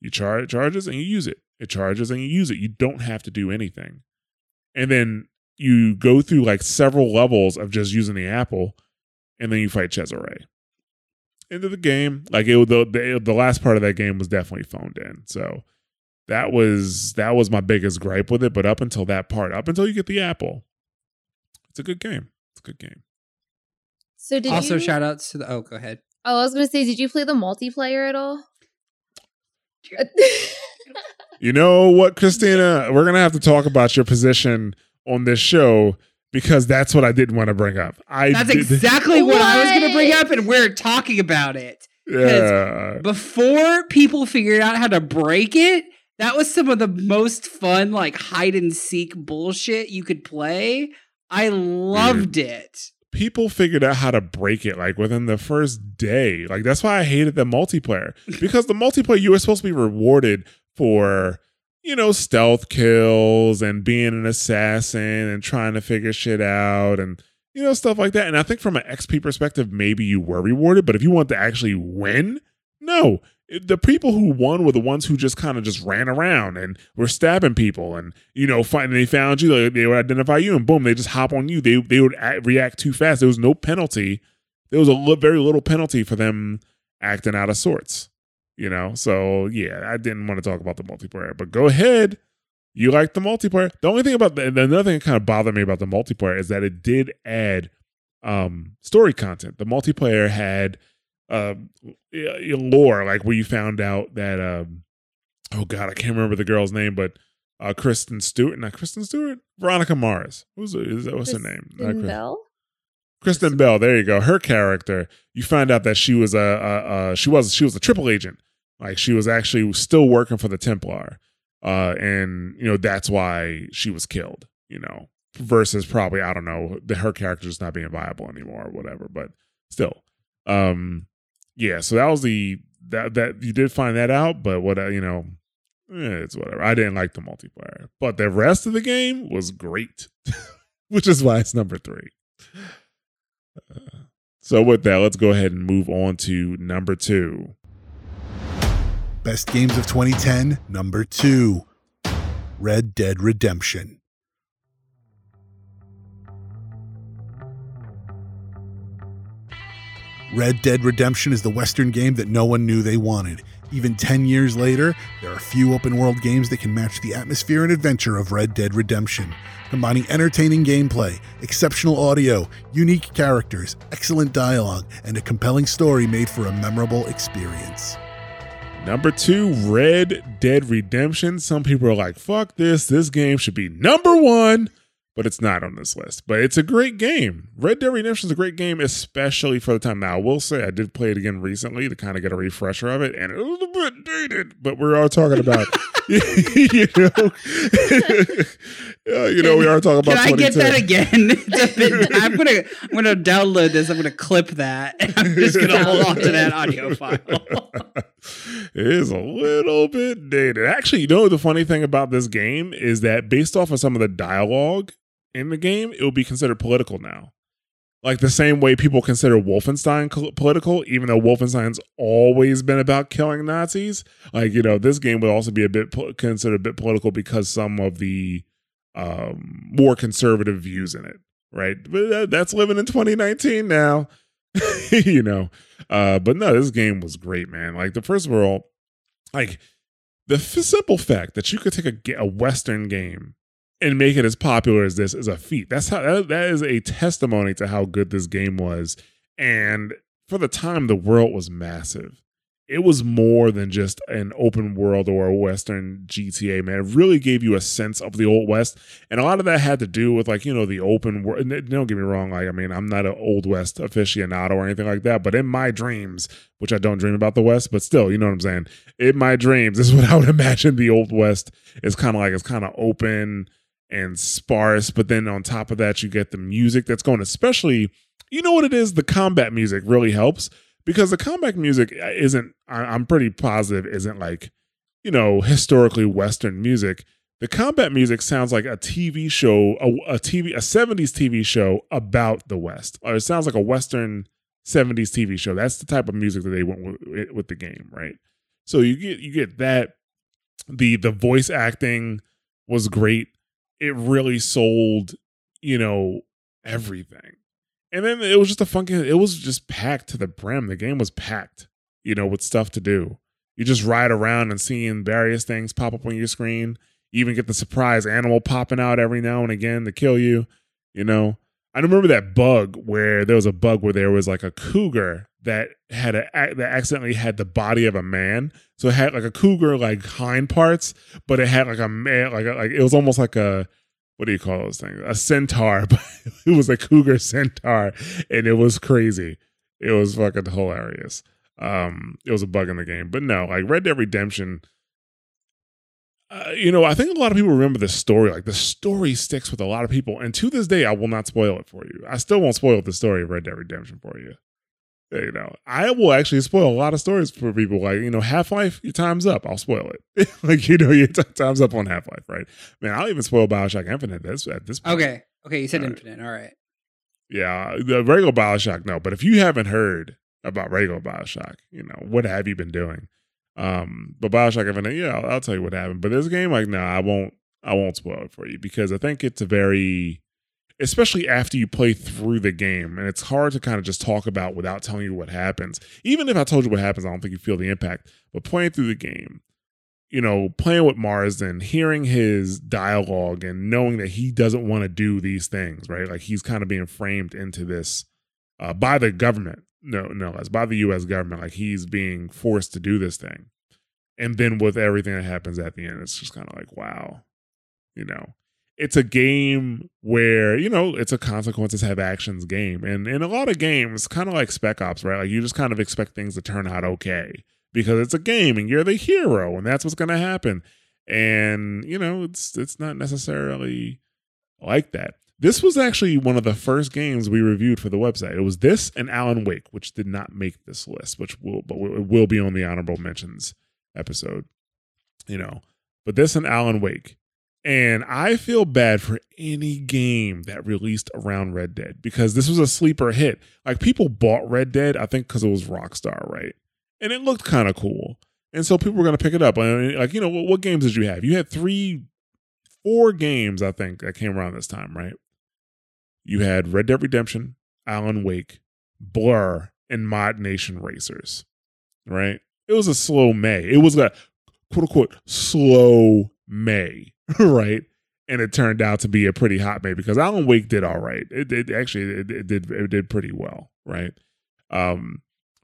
You charge it charges and you use it. It charges and you use it. You don't have to do anything. And then you go through like several levels of just using the apple, and then you fight Cesare. Into the game, like it the, the the last part of that game was definitely phoned in. So that was that was my biggest gripe with it. But up until that part, up until you get the apple, it's a good game. It's a good game. So did also, you? shout outs to the. Oh, go ahead. oh, I was gonna say, did you play the multiplayer at all? You know what, Christina? We're gonna have to talk about your position on this show because that's what I didn't want to bring up. I That's did- exactly what I was going to bring up, and we're talking about it. yeah. Before people figured out how to break it, that was some of the most fun, like hide and seek bullshit you could play. I loved it. people figured out how to break it like within the first day. Like that's why I hated the multiplayer because the multiplayer you were supposed to be rewarded for you know stealth kills and being an assassin and trying to figure shit out and you know stuff like that. And I think from an XP perspective, maybe you were rewarded, but if you want to actually win, no. The people who won were the ones who just kind of just ran around and were stabbing people, and you know, find, they found you, they, they would identify you, and boom, they just hop on you. They they would act, react too fast. There was no penalty. There was a li- very little penalty for them acting out of sorts. You know, so yeah, I didn't want to talk about the multiplayer, but go ahead. You like the multiplayer. The only thing about the, the another thing that kind of bothered me about the multiplayer is that it did add um story content. The multiplayer had um lore, like where you found out that um oh god, I can't remember the girl's name, but uh Kristen Stewart, not Kristen Stewart, Veronica Mars. Who's is that, what's her name? Kristen Bell? Kristen Bell. There you go. Her character. You find out that she was a, a, a she was she was a triple agent. Like she was actually still working for the Templar, uh, and you know that's why she was killed. You know, versus probably I don't know the, her character just not being viable anymore or whatever. But still, um, yeah. So that was the that that you did find that out. But what uh, you know, eh, it's whatever. I didn't like the multiplayer, but the rest of the game was great, which is why it's number three. So with that, let's go ahead and move on to number two. Best games of 2010, number two Red Dead Redemption. Red Dead Redemption is the Western game that no one knew they wanted. Even 10 years later, there are few open world games that can match the atmosphere and adventure of Red Dead Redemption. Combining entertaining gameplay, exceptional audio, unique characters, excellent dialogue, and a compelling story made for a memorable experience. Number two, Red Dead Redemption. Some people are like, fuck this. This game should be number one, but it's not on this list. But it's a great game. Red Dead Redemption is a great game, especially for the time. Now, I will say I did play it again recently to kind of get a refresher of it, and it was a bit dated, but we're all talking about, you know, you know, we are talking about Can I get that again? Bit, I'm gonna I'm gonna download this. I'm gonna clip that. And I'm just gonna hold on to that audio file. it is a little bit dated. Actually, you know the funny thing about this game is that based off of some of the dialogue in the game, it will be considered political now. Like the same way people consider Wolfenstein political, even though Wolfenstein's always been about killing Nazis. Like you know, this game would also be a bit po- considered a bit political because some of the um, more conservative views in it. Right, but that, that's living in 2019 now. you know. Uh, but no, this game was great, man. Like the first of all, like the f- simple fact that you could take a, a Western game and make it as popular as this is a feat. That's how that, that is a testimony to how good this game was. And for the time, the world was massive. It was more than just an open world or a Western GTA, man. It really gave you a sense of the Old West. And a lot of that had to do with, like, you know, the open world. Don't get me wrong. Like, I mean, I'm not an Old West aficionado or anything like that. But in my dreams, which I don't dream about the West, but still, you know what I'm saying? In my dreams, this is what I would imagine the Old West is kind of like. It's kind of open and sparse. But then on top of that, you get the music that's going, especially, you know what it is? The combat music really helps because the combat music uh, isn't, I- I'm pretty positive, isn't like, you know, historically Western music. The combat music sounds like a TV show, a, a TV, a 70s TV show about the West. Or it sounds like a Western 70s TV show. That's the type of music that they went with, with the game, right? So you get you get that. The the voice acting was great. It really sold, you know, everything. And then it was just a funky, it was just packed to the brim. The game was packed, you know, with stuff to do. You just ride around and seeing various things pop up on your screen. You even get the surprise animal popping out every now and again to kill you, you know. I remember that bug where there was a bug where there was like a cougar that had a that accidentally had the body of a man. So it had like a cougar like hind parts, but it had like a man like a, like it was almost like a what do you call those things? A centaur, but it was a cougar centaur, and it was crazy. It was fucking hilarious. Um, it was a bug in the game, but no, like Red Dead Redemption. Uh, you know, I think a lot of people remember this story. Like the story sticks with a lot of people, and to this day, I will not spoil it for you. I still won't spoil the story of Red Dead Redemption for you. You know, I will actually spoil a lot of stories for people. Like, you know, Half Life, your time's up. I'll spoil it. like, you know, your t- time's up on Half Life, right? Man, I'll even spoil Bioshock Infinite. That's at this point. Okay. Okay. You said All right. infinite. All right. Yeah, the regular Bioshock, no. But if you haven't heard about regular Bioshock, you know, what have you been doing? Um, but Bioshock Infinite, yeah, I'll, I'll tell you what happened. But this game, like, no, I won't. I won't spoil it for you because I think it's a very, especially after you play through the game, and it's hard to kind of just talk about without telling you what happens. Even if I told you what happens, I don't think you feel the impact. But playing through the game, you know, playing with Mars and hearing his dialogue and knowing that he doesn't want to do these things, right? Like he's kind of being framed into this uh, by the government. No, no, less by the US government. Like he's being forced to do this thing. And then with everything that happens at the end, it's just kind of like, wow, you know. It's a game where, you know, it's a consequences have actions game. And in a lot of games, kind of like Spec Ops, right? Like you just kind of expect things to turn out okay because it's a game and you're the hero and that's what's going to happen and you know it's it's not necessarily like that this was actually one of the first games we reviewed for the website it was this and alan wake which did not make this list which will but it will be on the honorable mentions episode you know but this and alan wake and i feel bad for any game that released around red dead because this was a sleeper hit like people bought red dead i think because it was rockstar right and it looked kind of cool. And so people were going to pick it up. I mean, like, you know, what, what games did you have? You had three, four games, I think, that came around this time, right? You had Red Dead Redemption, Alan Wake, Blur, and Mod Nation Racers, right? It was a slow May. It was a quote unquote slow May, right? And it turned out to be a pretty hot May because Alan Wake did all right. It, it actually it, it did it did pretty well, right? Um,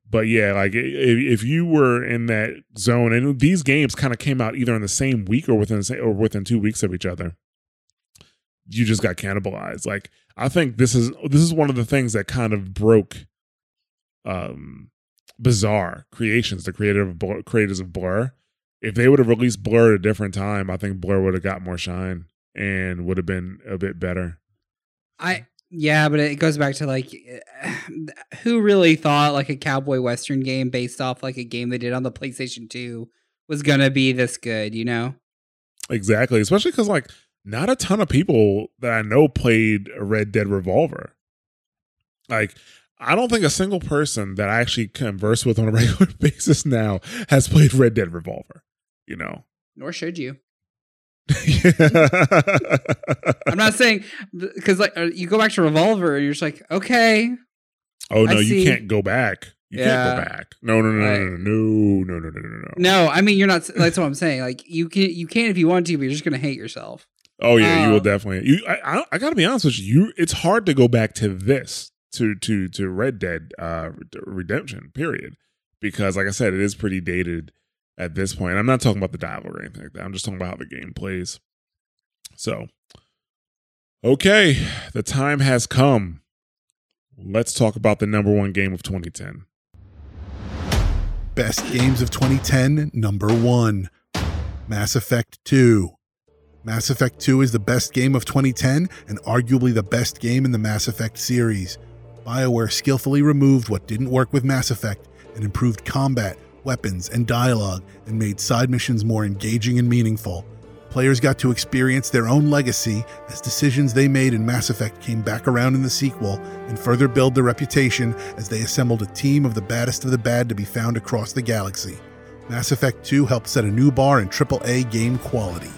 but yeah, like if, you were in that zone, and these games kind of came out either in the same week or within the same, or within two weeks of each other, you just got cannibalized. Like I think this is this is one of the things that kind of broke, um, bizarre creations, the creative Blur, creators of Blur. If they would have released Blur at a different time, I think Blur would have got more shine and would have been a bit better. I yeah, but it goes back to like who really thought like a cowboy western game based off like a game they did on the PlayStation 2 was going to be this good, you know? Exactly, especially because like not a ton of people that I know played Red Dead Revolver. Like, I don't think a single person that I actually converse with on a regular basis now has played Red Dead Revolver. You know, Nor should you. I'm not saying because like uh, you go back to Revolver and you're just like, okay, Oh no, I you see- can't go back. You can't go back. No, no, no, Right. no, no, no, no, no, no, no, no. No, I mean you're not. That's what I'm saying. Like you can you can if you want to, but you're just gonna hate yourself. Oh yeah, you will Uh, definitely. You, I, I, I gotta be honest with you. You, it's hard to go back to this to to to Red Dead uh, Redemption period because, like I said, it is pretty dated at this point. I'm not talking about the dialogue or anything like that. I'm just talking about how the game plays. So, okay, the time has come. Let's talk about the number one game of 2010. Best games of 2010, number one Mass Effect 2. Mass Effect 2 is the best game of 2010 and arguably the best game in the Mass Effect series. BioWare skillfully removed what didn't work with Mass Effect and improved combat, weapons, and dialogue and made side missions more engaging and meaningful. Players got to experience their own legacy as decisions they made in Mass Effect came back around in the sequel and further build their reputation as they assembled a team of the baddest of the bad to be found across the galaxy. Mass Effect 2 helped set a new bar in AAA game quality.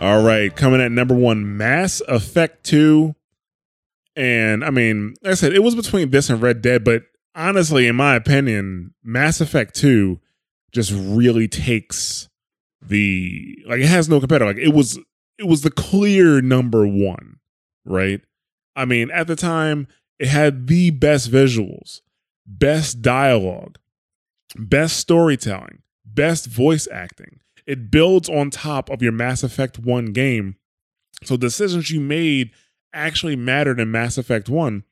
All right, coming at number one, Mass Effect 2. And I mean, like I said, it was between this and Red Dead, but honestly, in my opinion, Mass Effect 2 just really takes the like it has no competitor. Like it was it was the clear number one, right? I mean, at the time, it had the best visuals, best dialogue, best storytelling, best voice acting. It builds on top of your Mass Effect 1 game. So decisions you made actually mattered in Mass Effect 1.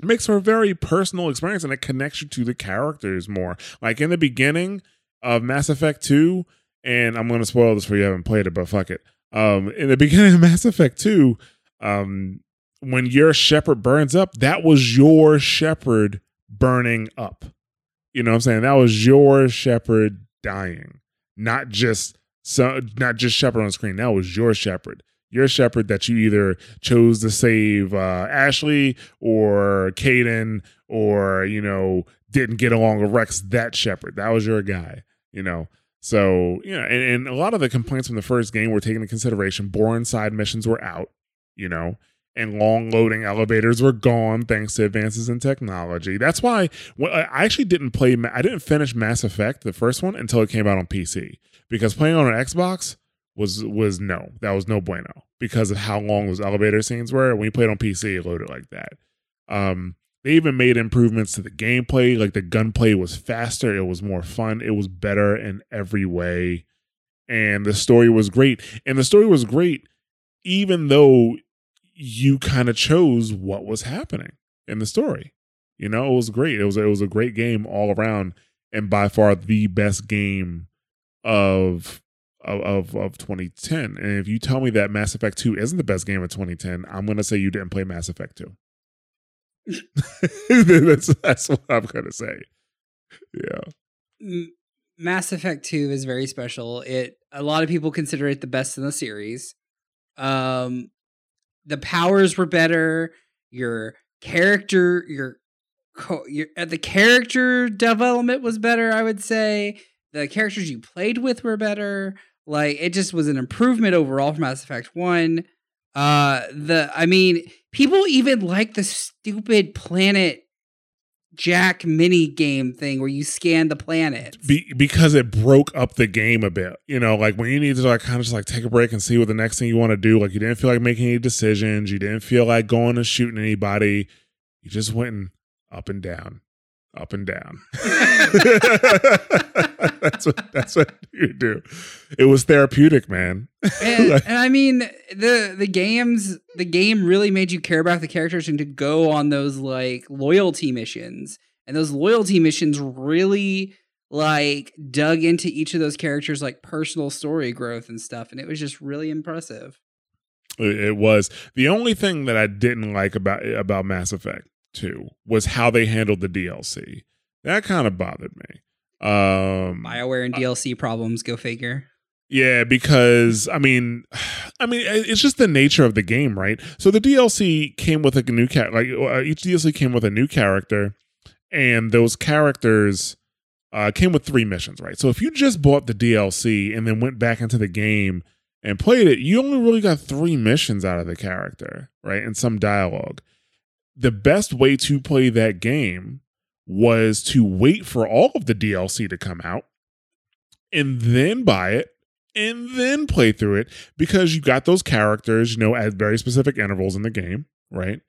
It makes for a very personal experience and it connects you to the characters more. Like in the beginning of Mass Effect 2, and I'm gonna spoil this for you haven't played it, but fuck it. Um, in the beginning of Mass Effect 2, um, when your Shepard burns up, that was your Shepard burning up. You know what I'm saying? That was your Shepard dying, not just so not just Shepard on screen. That was your Shepard. Your Shepard that you either chose to save uh, Ashley or Kaidan or you know didn't get along with Wrex. That Shepard. That was your guy. You know. So you know, and, and a lot of the complaints from the first game were taken into consideration. Boring side missions were out. You know, and long loading elevators were gone thanks to advances in technology. That's why I actually didn't play. I didn't finish Mass Effect, the first one, until it came out on PC because playing on an Xbox was was no, that was no bueno because of how long those elevator scenes were. When you played on PC, it loaded like that. Um, they even made improvements to the gameplay. Like the gunplay was faster, it was more fun, it was better in every way, and the story was great. And the story was great, even though you kind of chose what was happening in the story. You know, it was great. It was it was a great game all around, and by far the best game of of of, of 2010. And if you tell me that Mass Effect 2 isn't the best game of 2010, I'm gonna say you didn't play Mass Effect 2. that's that's what I'm gonna say. Yeah. Mass Effect 2 is very special. It a lot of people consider it the best in the series. Um the powers were better, your character your co- your uh, the character development was better, I would say. The characters you played with were better. Like it just was an improvement overall from Mass Effect 1. Uh the I mean, people even like the stupid planet Jack mini game thing where you scan the planet. Be, because it broke up the game a bit. You know, like when you need to like kind of just like take a break and see what the next thing you want to do. Like you didn't feel like making any decisions. You didn't feel like going and shooting anybody. You just went up and down, up and down. that's what that's what you do. It was therapeutic, man. and, Like- and I mean the the games the game really made you care about the characters and to go on those like loyalty missions. And those loyalty missions really like dug into each of those characters like personal story growth and stuff and it was just really impressive. It it was the only thing that I didn't like about about Mass Effect Two was how they handled the DLC. That kind of bothered me. Um, BioWare and Uh, DLC problems, go figure. Yeah, because I mean, I mean, it's just the nature of the game, right? So the DLC came with a new cat. Like uh, each DLC came with a new character, and those characters uh, came with three missions, right? So if you just bought the DLC and then went back into the game and played it, you only really got three missions out of the character, right? And some dialogue. The best way to play that game was to wait for all of the DLC to come out and then buy it and then play through it because you got those characters, you know, at very specific intervals in the game, right?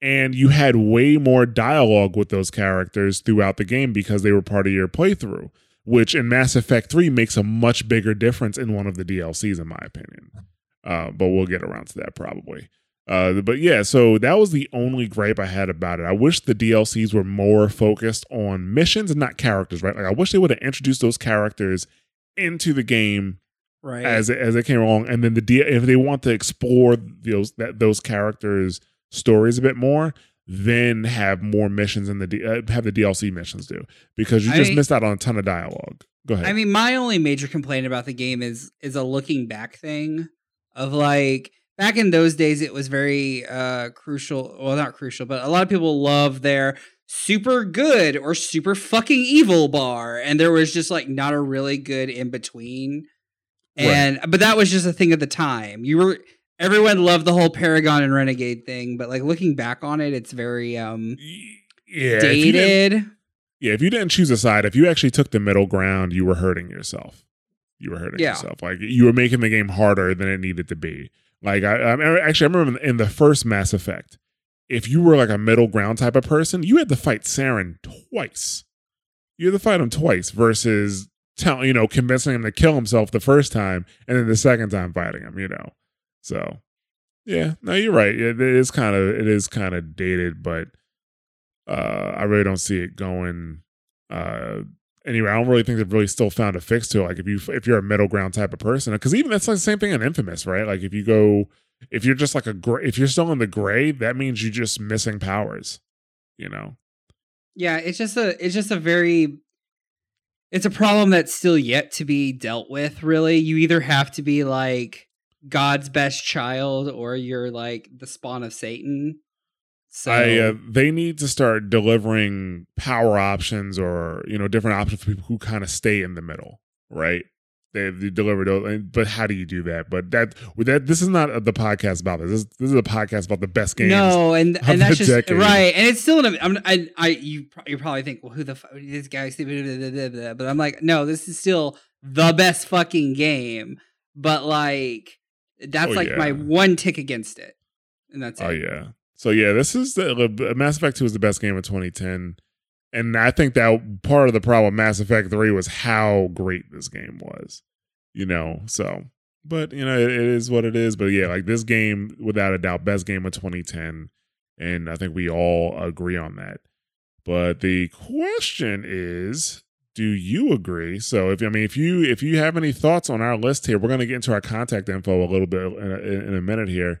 And you had way more dialogue with those characters throughout the game because they were part of your playthrough, which in Mass Effect 3 makes a much bigger difference in one of the DLCs, in my opinion. Uh, but we'll get around to that probably. Uh, but yeah, so that was the only gripe I had about it. I wish the DLCs were more focused on missions and not characters, right? Like I wish they would have introduced those characters into the game Right. as it, as it came along, and then the D- if they want to explore those that those characters' stories a bit more, then have more missions in the D- uh, have the DLC missions do because you I just mean- missed out on a ton of dialogue. Go ahead. I mean, my only major complaint about the game is is a looking back thing of like back in those days it was very uh crucial well not crucial but a lot of people love their super good or super fucking evil bar and there was just like not a really good in between and but that was just a thing at the time you were everyone loved the whole paragon and renegade thing but like looking back on it it's very um yeah, if you didn't- dated yeah, if you didn't choose a side, if you actually took the middle ground, you were hurting yourself. You were hurting Yeah. yourself. Like you were making the game harder than it needed to be. Like I, I actually I remember in the first Mass Effect, if you were like a middle ground type of person, you had to fight Saren twice. You had to fight him twice versus telling you know convincing him to kill himself the first time and then the second time fighting him. You know, so yeah, no, you're right. It is kind of it is kind of dated, but uh, I really don't see it going uh, anyway. I don't really think they've really still found a fix to it. Like if you if you're a middle ground type of person, because even that's like the same thing in Infamous, right? Like if you go if you're just like a gray, if you're still in the gray, that means you're just missing powers. You know, Yeah, it's just a it's just a very it's a problem that's still yet to be dealt with, really. You either have to be like God's best child or you're like the spawn of Satan. So I uh, they need to start delivering power options or you know different options for people who kind of stay in the middle, right? They, they deliver those, and- but how do you do that? But that with that this is not the podcast about this. This, this is a podcast about the best games. no, and and that's just decade. right, and it's still an, I'm, I I you you probably think, well, who the fuck this guy? But I'm like, no, this is still the best fucking game. But like, that's Oh, like my one tick against it, and that's it. Oh yeah. So yeah, this is the Mass Effect 2 is the best game of 2010. And I think that part of the problem Mass Effect 3 was how great this game was. You know, so but you know, it, it is what it is. But yeah, like this game, without a doubt, best game of 2010. And I think we all agree on that. But the question is, do you agree? So if I mean if you if you have any thoughts on our list here, we're gonna get into our contact info a little bit in a, in a minute here.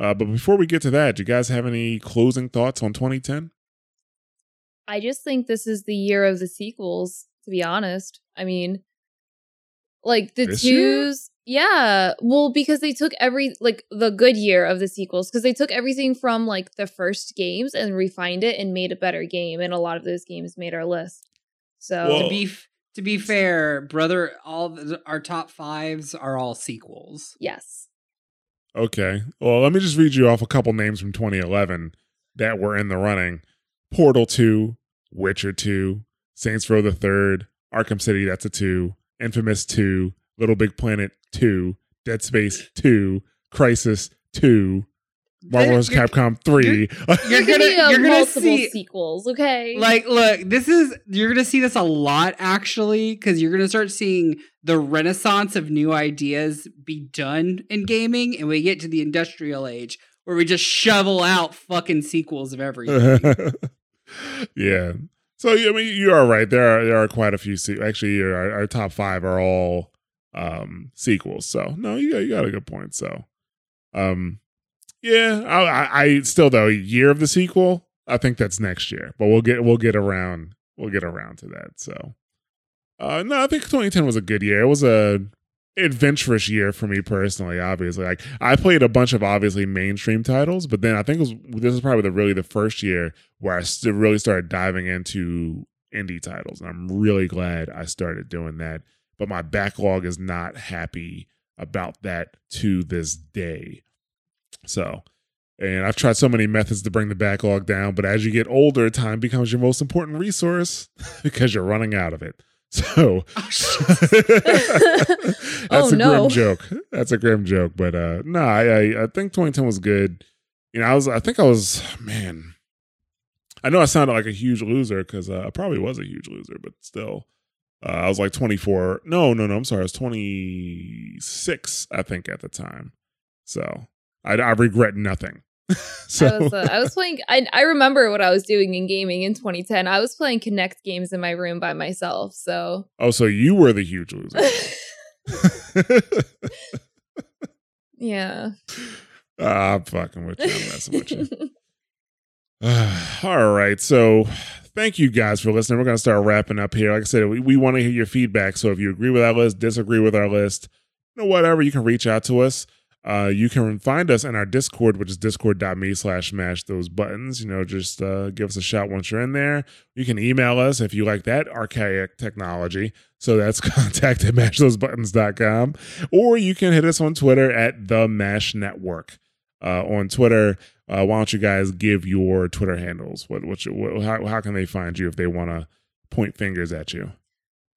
Uh, but before we get to that, do you guys have any closing thoughts on 2010? I just think this is the year of the sequels, to be honest. I mean, like the This year? twos, yeah. Well, because they took every, like the good year of the sequels, because they took everything from like the first games and refined it and made a better game. And a lot of those games made our list. So, Well- to be f- to be fair, brother, all the, our top fives are all sequels. yes. Okay. Well, let me just read you off a couple names from 2011 that were in the running Portal 2, Witcher 2, Saints Row the Third, Arkham City, that's a 2, Infamous 2, Little Big Planet 2, Dead Space 2, Crysis 2, Marvel vs. Capcom 3. You're There could gonna- be a you're gonna multiple see- sequels, okay? Like, look, this is you're gonna see this a lot actually, because you're gonna start seeing the renaissance of new ideas be done in gaming, and we get to the industrial age where we just shovel out fucking sequels of everything. yeah. So I mean, you are right. There are there are quite a few. Se- actually, our, our top five are all um sequels. So no, you got you got a good point. So, um, Yeah, I, I, still though year of the sequel. I think that's next year, but we'll get we'll get around we'll get around to that. So, uh, no, I think 2010 was a good year. It was a adventurous year for me personally. Obviously, like I played a bunch of obviously mainstream titles, but then I think was this is probably the really the first year where I st- really started diving into indie titles, and I'm really glad I started doing that. But my backlog is not happy about that to this day. So, and I've tried so many methods to bring the backlog down, but as you get older, time becomes your most important resource because you're running out of it. So that's Oh, a no. grim joke. That's a grim joke, but uh no, I, I I think 2010 was good. You know, I was I think I was man. I know I sounded like a huge loser because uh, I probably was a huge loser, but still, uh, I was like 24. No, no, no. I'm sorry. I was 26, I think, at the time. So I, I regret nothing. so I was, uh, I was playing. I, I remember what I was doing in gaming in 2010. I was playing Kinect games in my room by myself. So oh, so you were the huge loser. yeah. Ah, I'm fucking with you. I'm messing with you. All right. So thank you guys for listening. We're going to start wrapping up here. Like I said, we, we want to hear your feedback. So if you agree with our list, disagree with our list, you know, whatever, you can reach out to us. Uh, you can find us in our Discord, which is discord.me slash mash those buttons. You know, just uh, give us a shout once you're in there. You can email us if you like that archaic technology. So that's contact at mashthosebuttons.com. Or you can hit us on Twitter at the Mash Network. Uh, on Twitter, uh, why don't you guys give your Twitter handles? What, what, you, what how, how can they find you if they want to point fingers at you?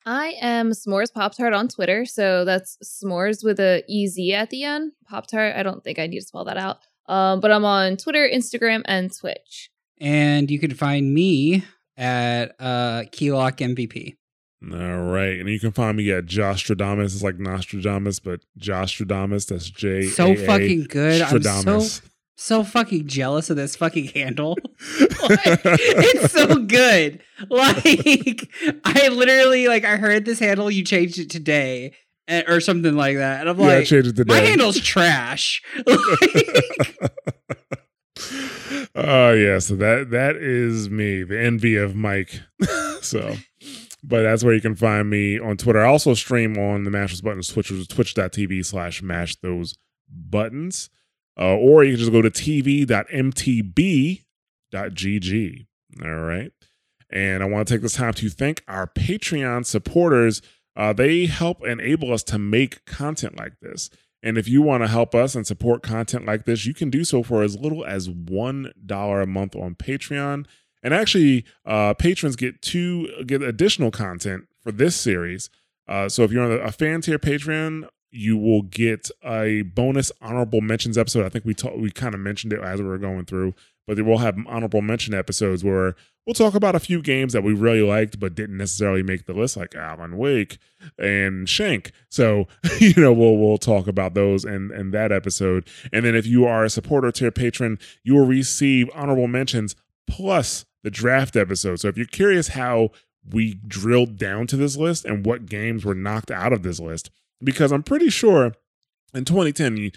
I am S'mores Pop Tart on Twitter. So that's S'mores with a EZ at the end. Pop Tart. I don't think I need to spell that out. Um, but I'm on Twitter, Instagram, and Twitch. And you can find me at uh Keylock MVP. All right. And you can find me at Josh Stradamus. It's like Nostradamus, but Josh Stradamus. That's J. So fucking good. I'm so Stradamus. So fucking jealous of this fucking handle. Like, it's so good. Like I literally like I heard this handle you changed it today eh, or something like that. And I'm yeah, like changed it today. my handle's trash. Like, Oh yeah, so that that is me, the envy of Mike. so, but that's where you can find me on Twitter. I also stream on the Mash Those Buttons Twitch, which is twitch.tv slash mash those buttons. Uh, or you can just go to tv.mtb.gg. All right. And I want to take this time to thank our Patreon supporters. Uh, they help enable us to make content like this. And if you want to help us and support content like this, you can do so for as little as $1 a month on Patreon. And actually, uh, patrons get two get additional content for this series. Uh, so if you're on a fan tier Patreon, you will get a bonus honorable mentions episode. I think we we kind of mentioned it as we were going through, but we'll have honorable mention episodes where we'll talk about a few games that we really liked but didn't necessarily make the list, like Alan Wake and Shank. So you know we'll we'll talk about those and and that episode. And then if you are a supporter tier patron, you will receive honorable mentions plus the draft episode. So if you're curious how we drilled down to this list and what games were knocked out of this list, because I'm pretty sure in 2010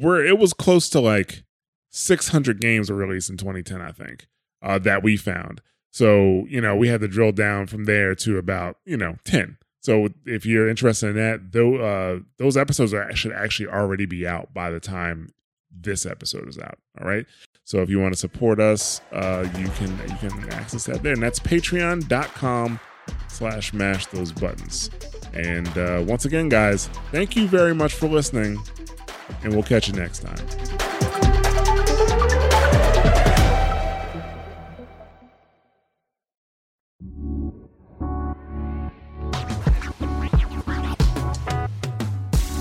where it was close to like 600 games were released in 2010, I think, uh, that we found. So, you know, we had to drill down from there to about, you know, 10. So if you're interested in that, though, uh, those episodes are, should actually already be out by the time this episode is out. All right. So if you want to support us, uh, you can you can access that there, and that's patreon.com slash mash those buttons. And uh, once again, guys, thank you very much for listening, and we'll catch you next time.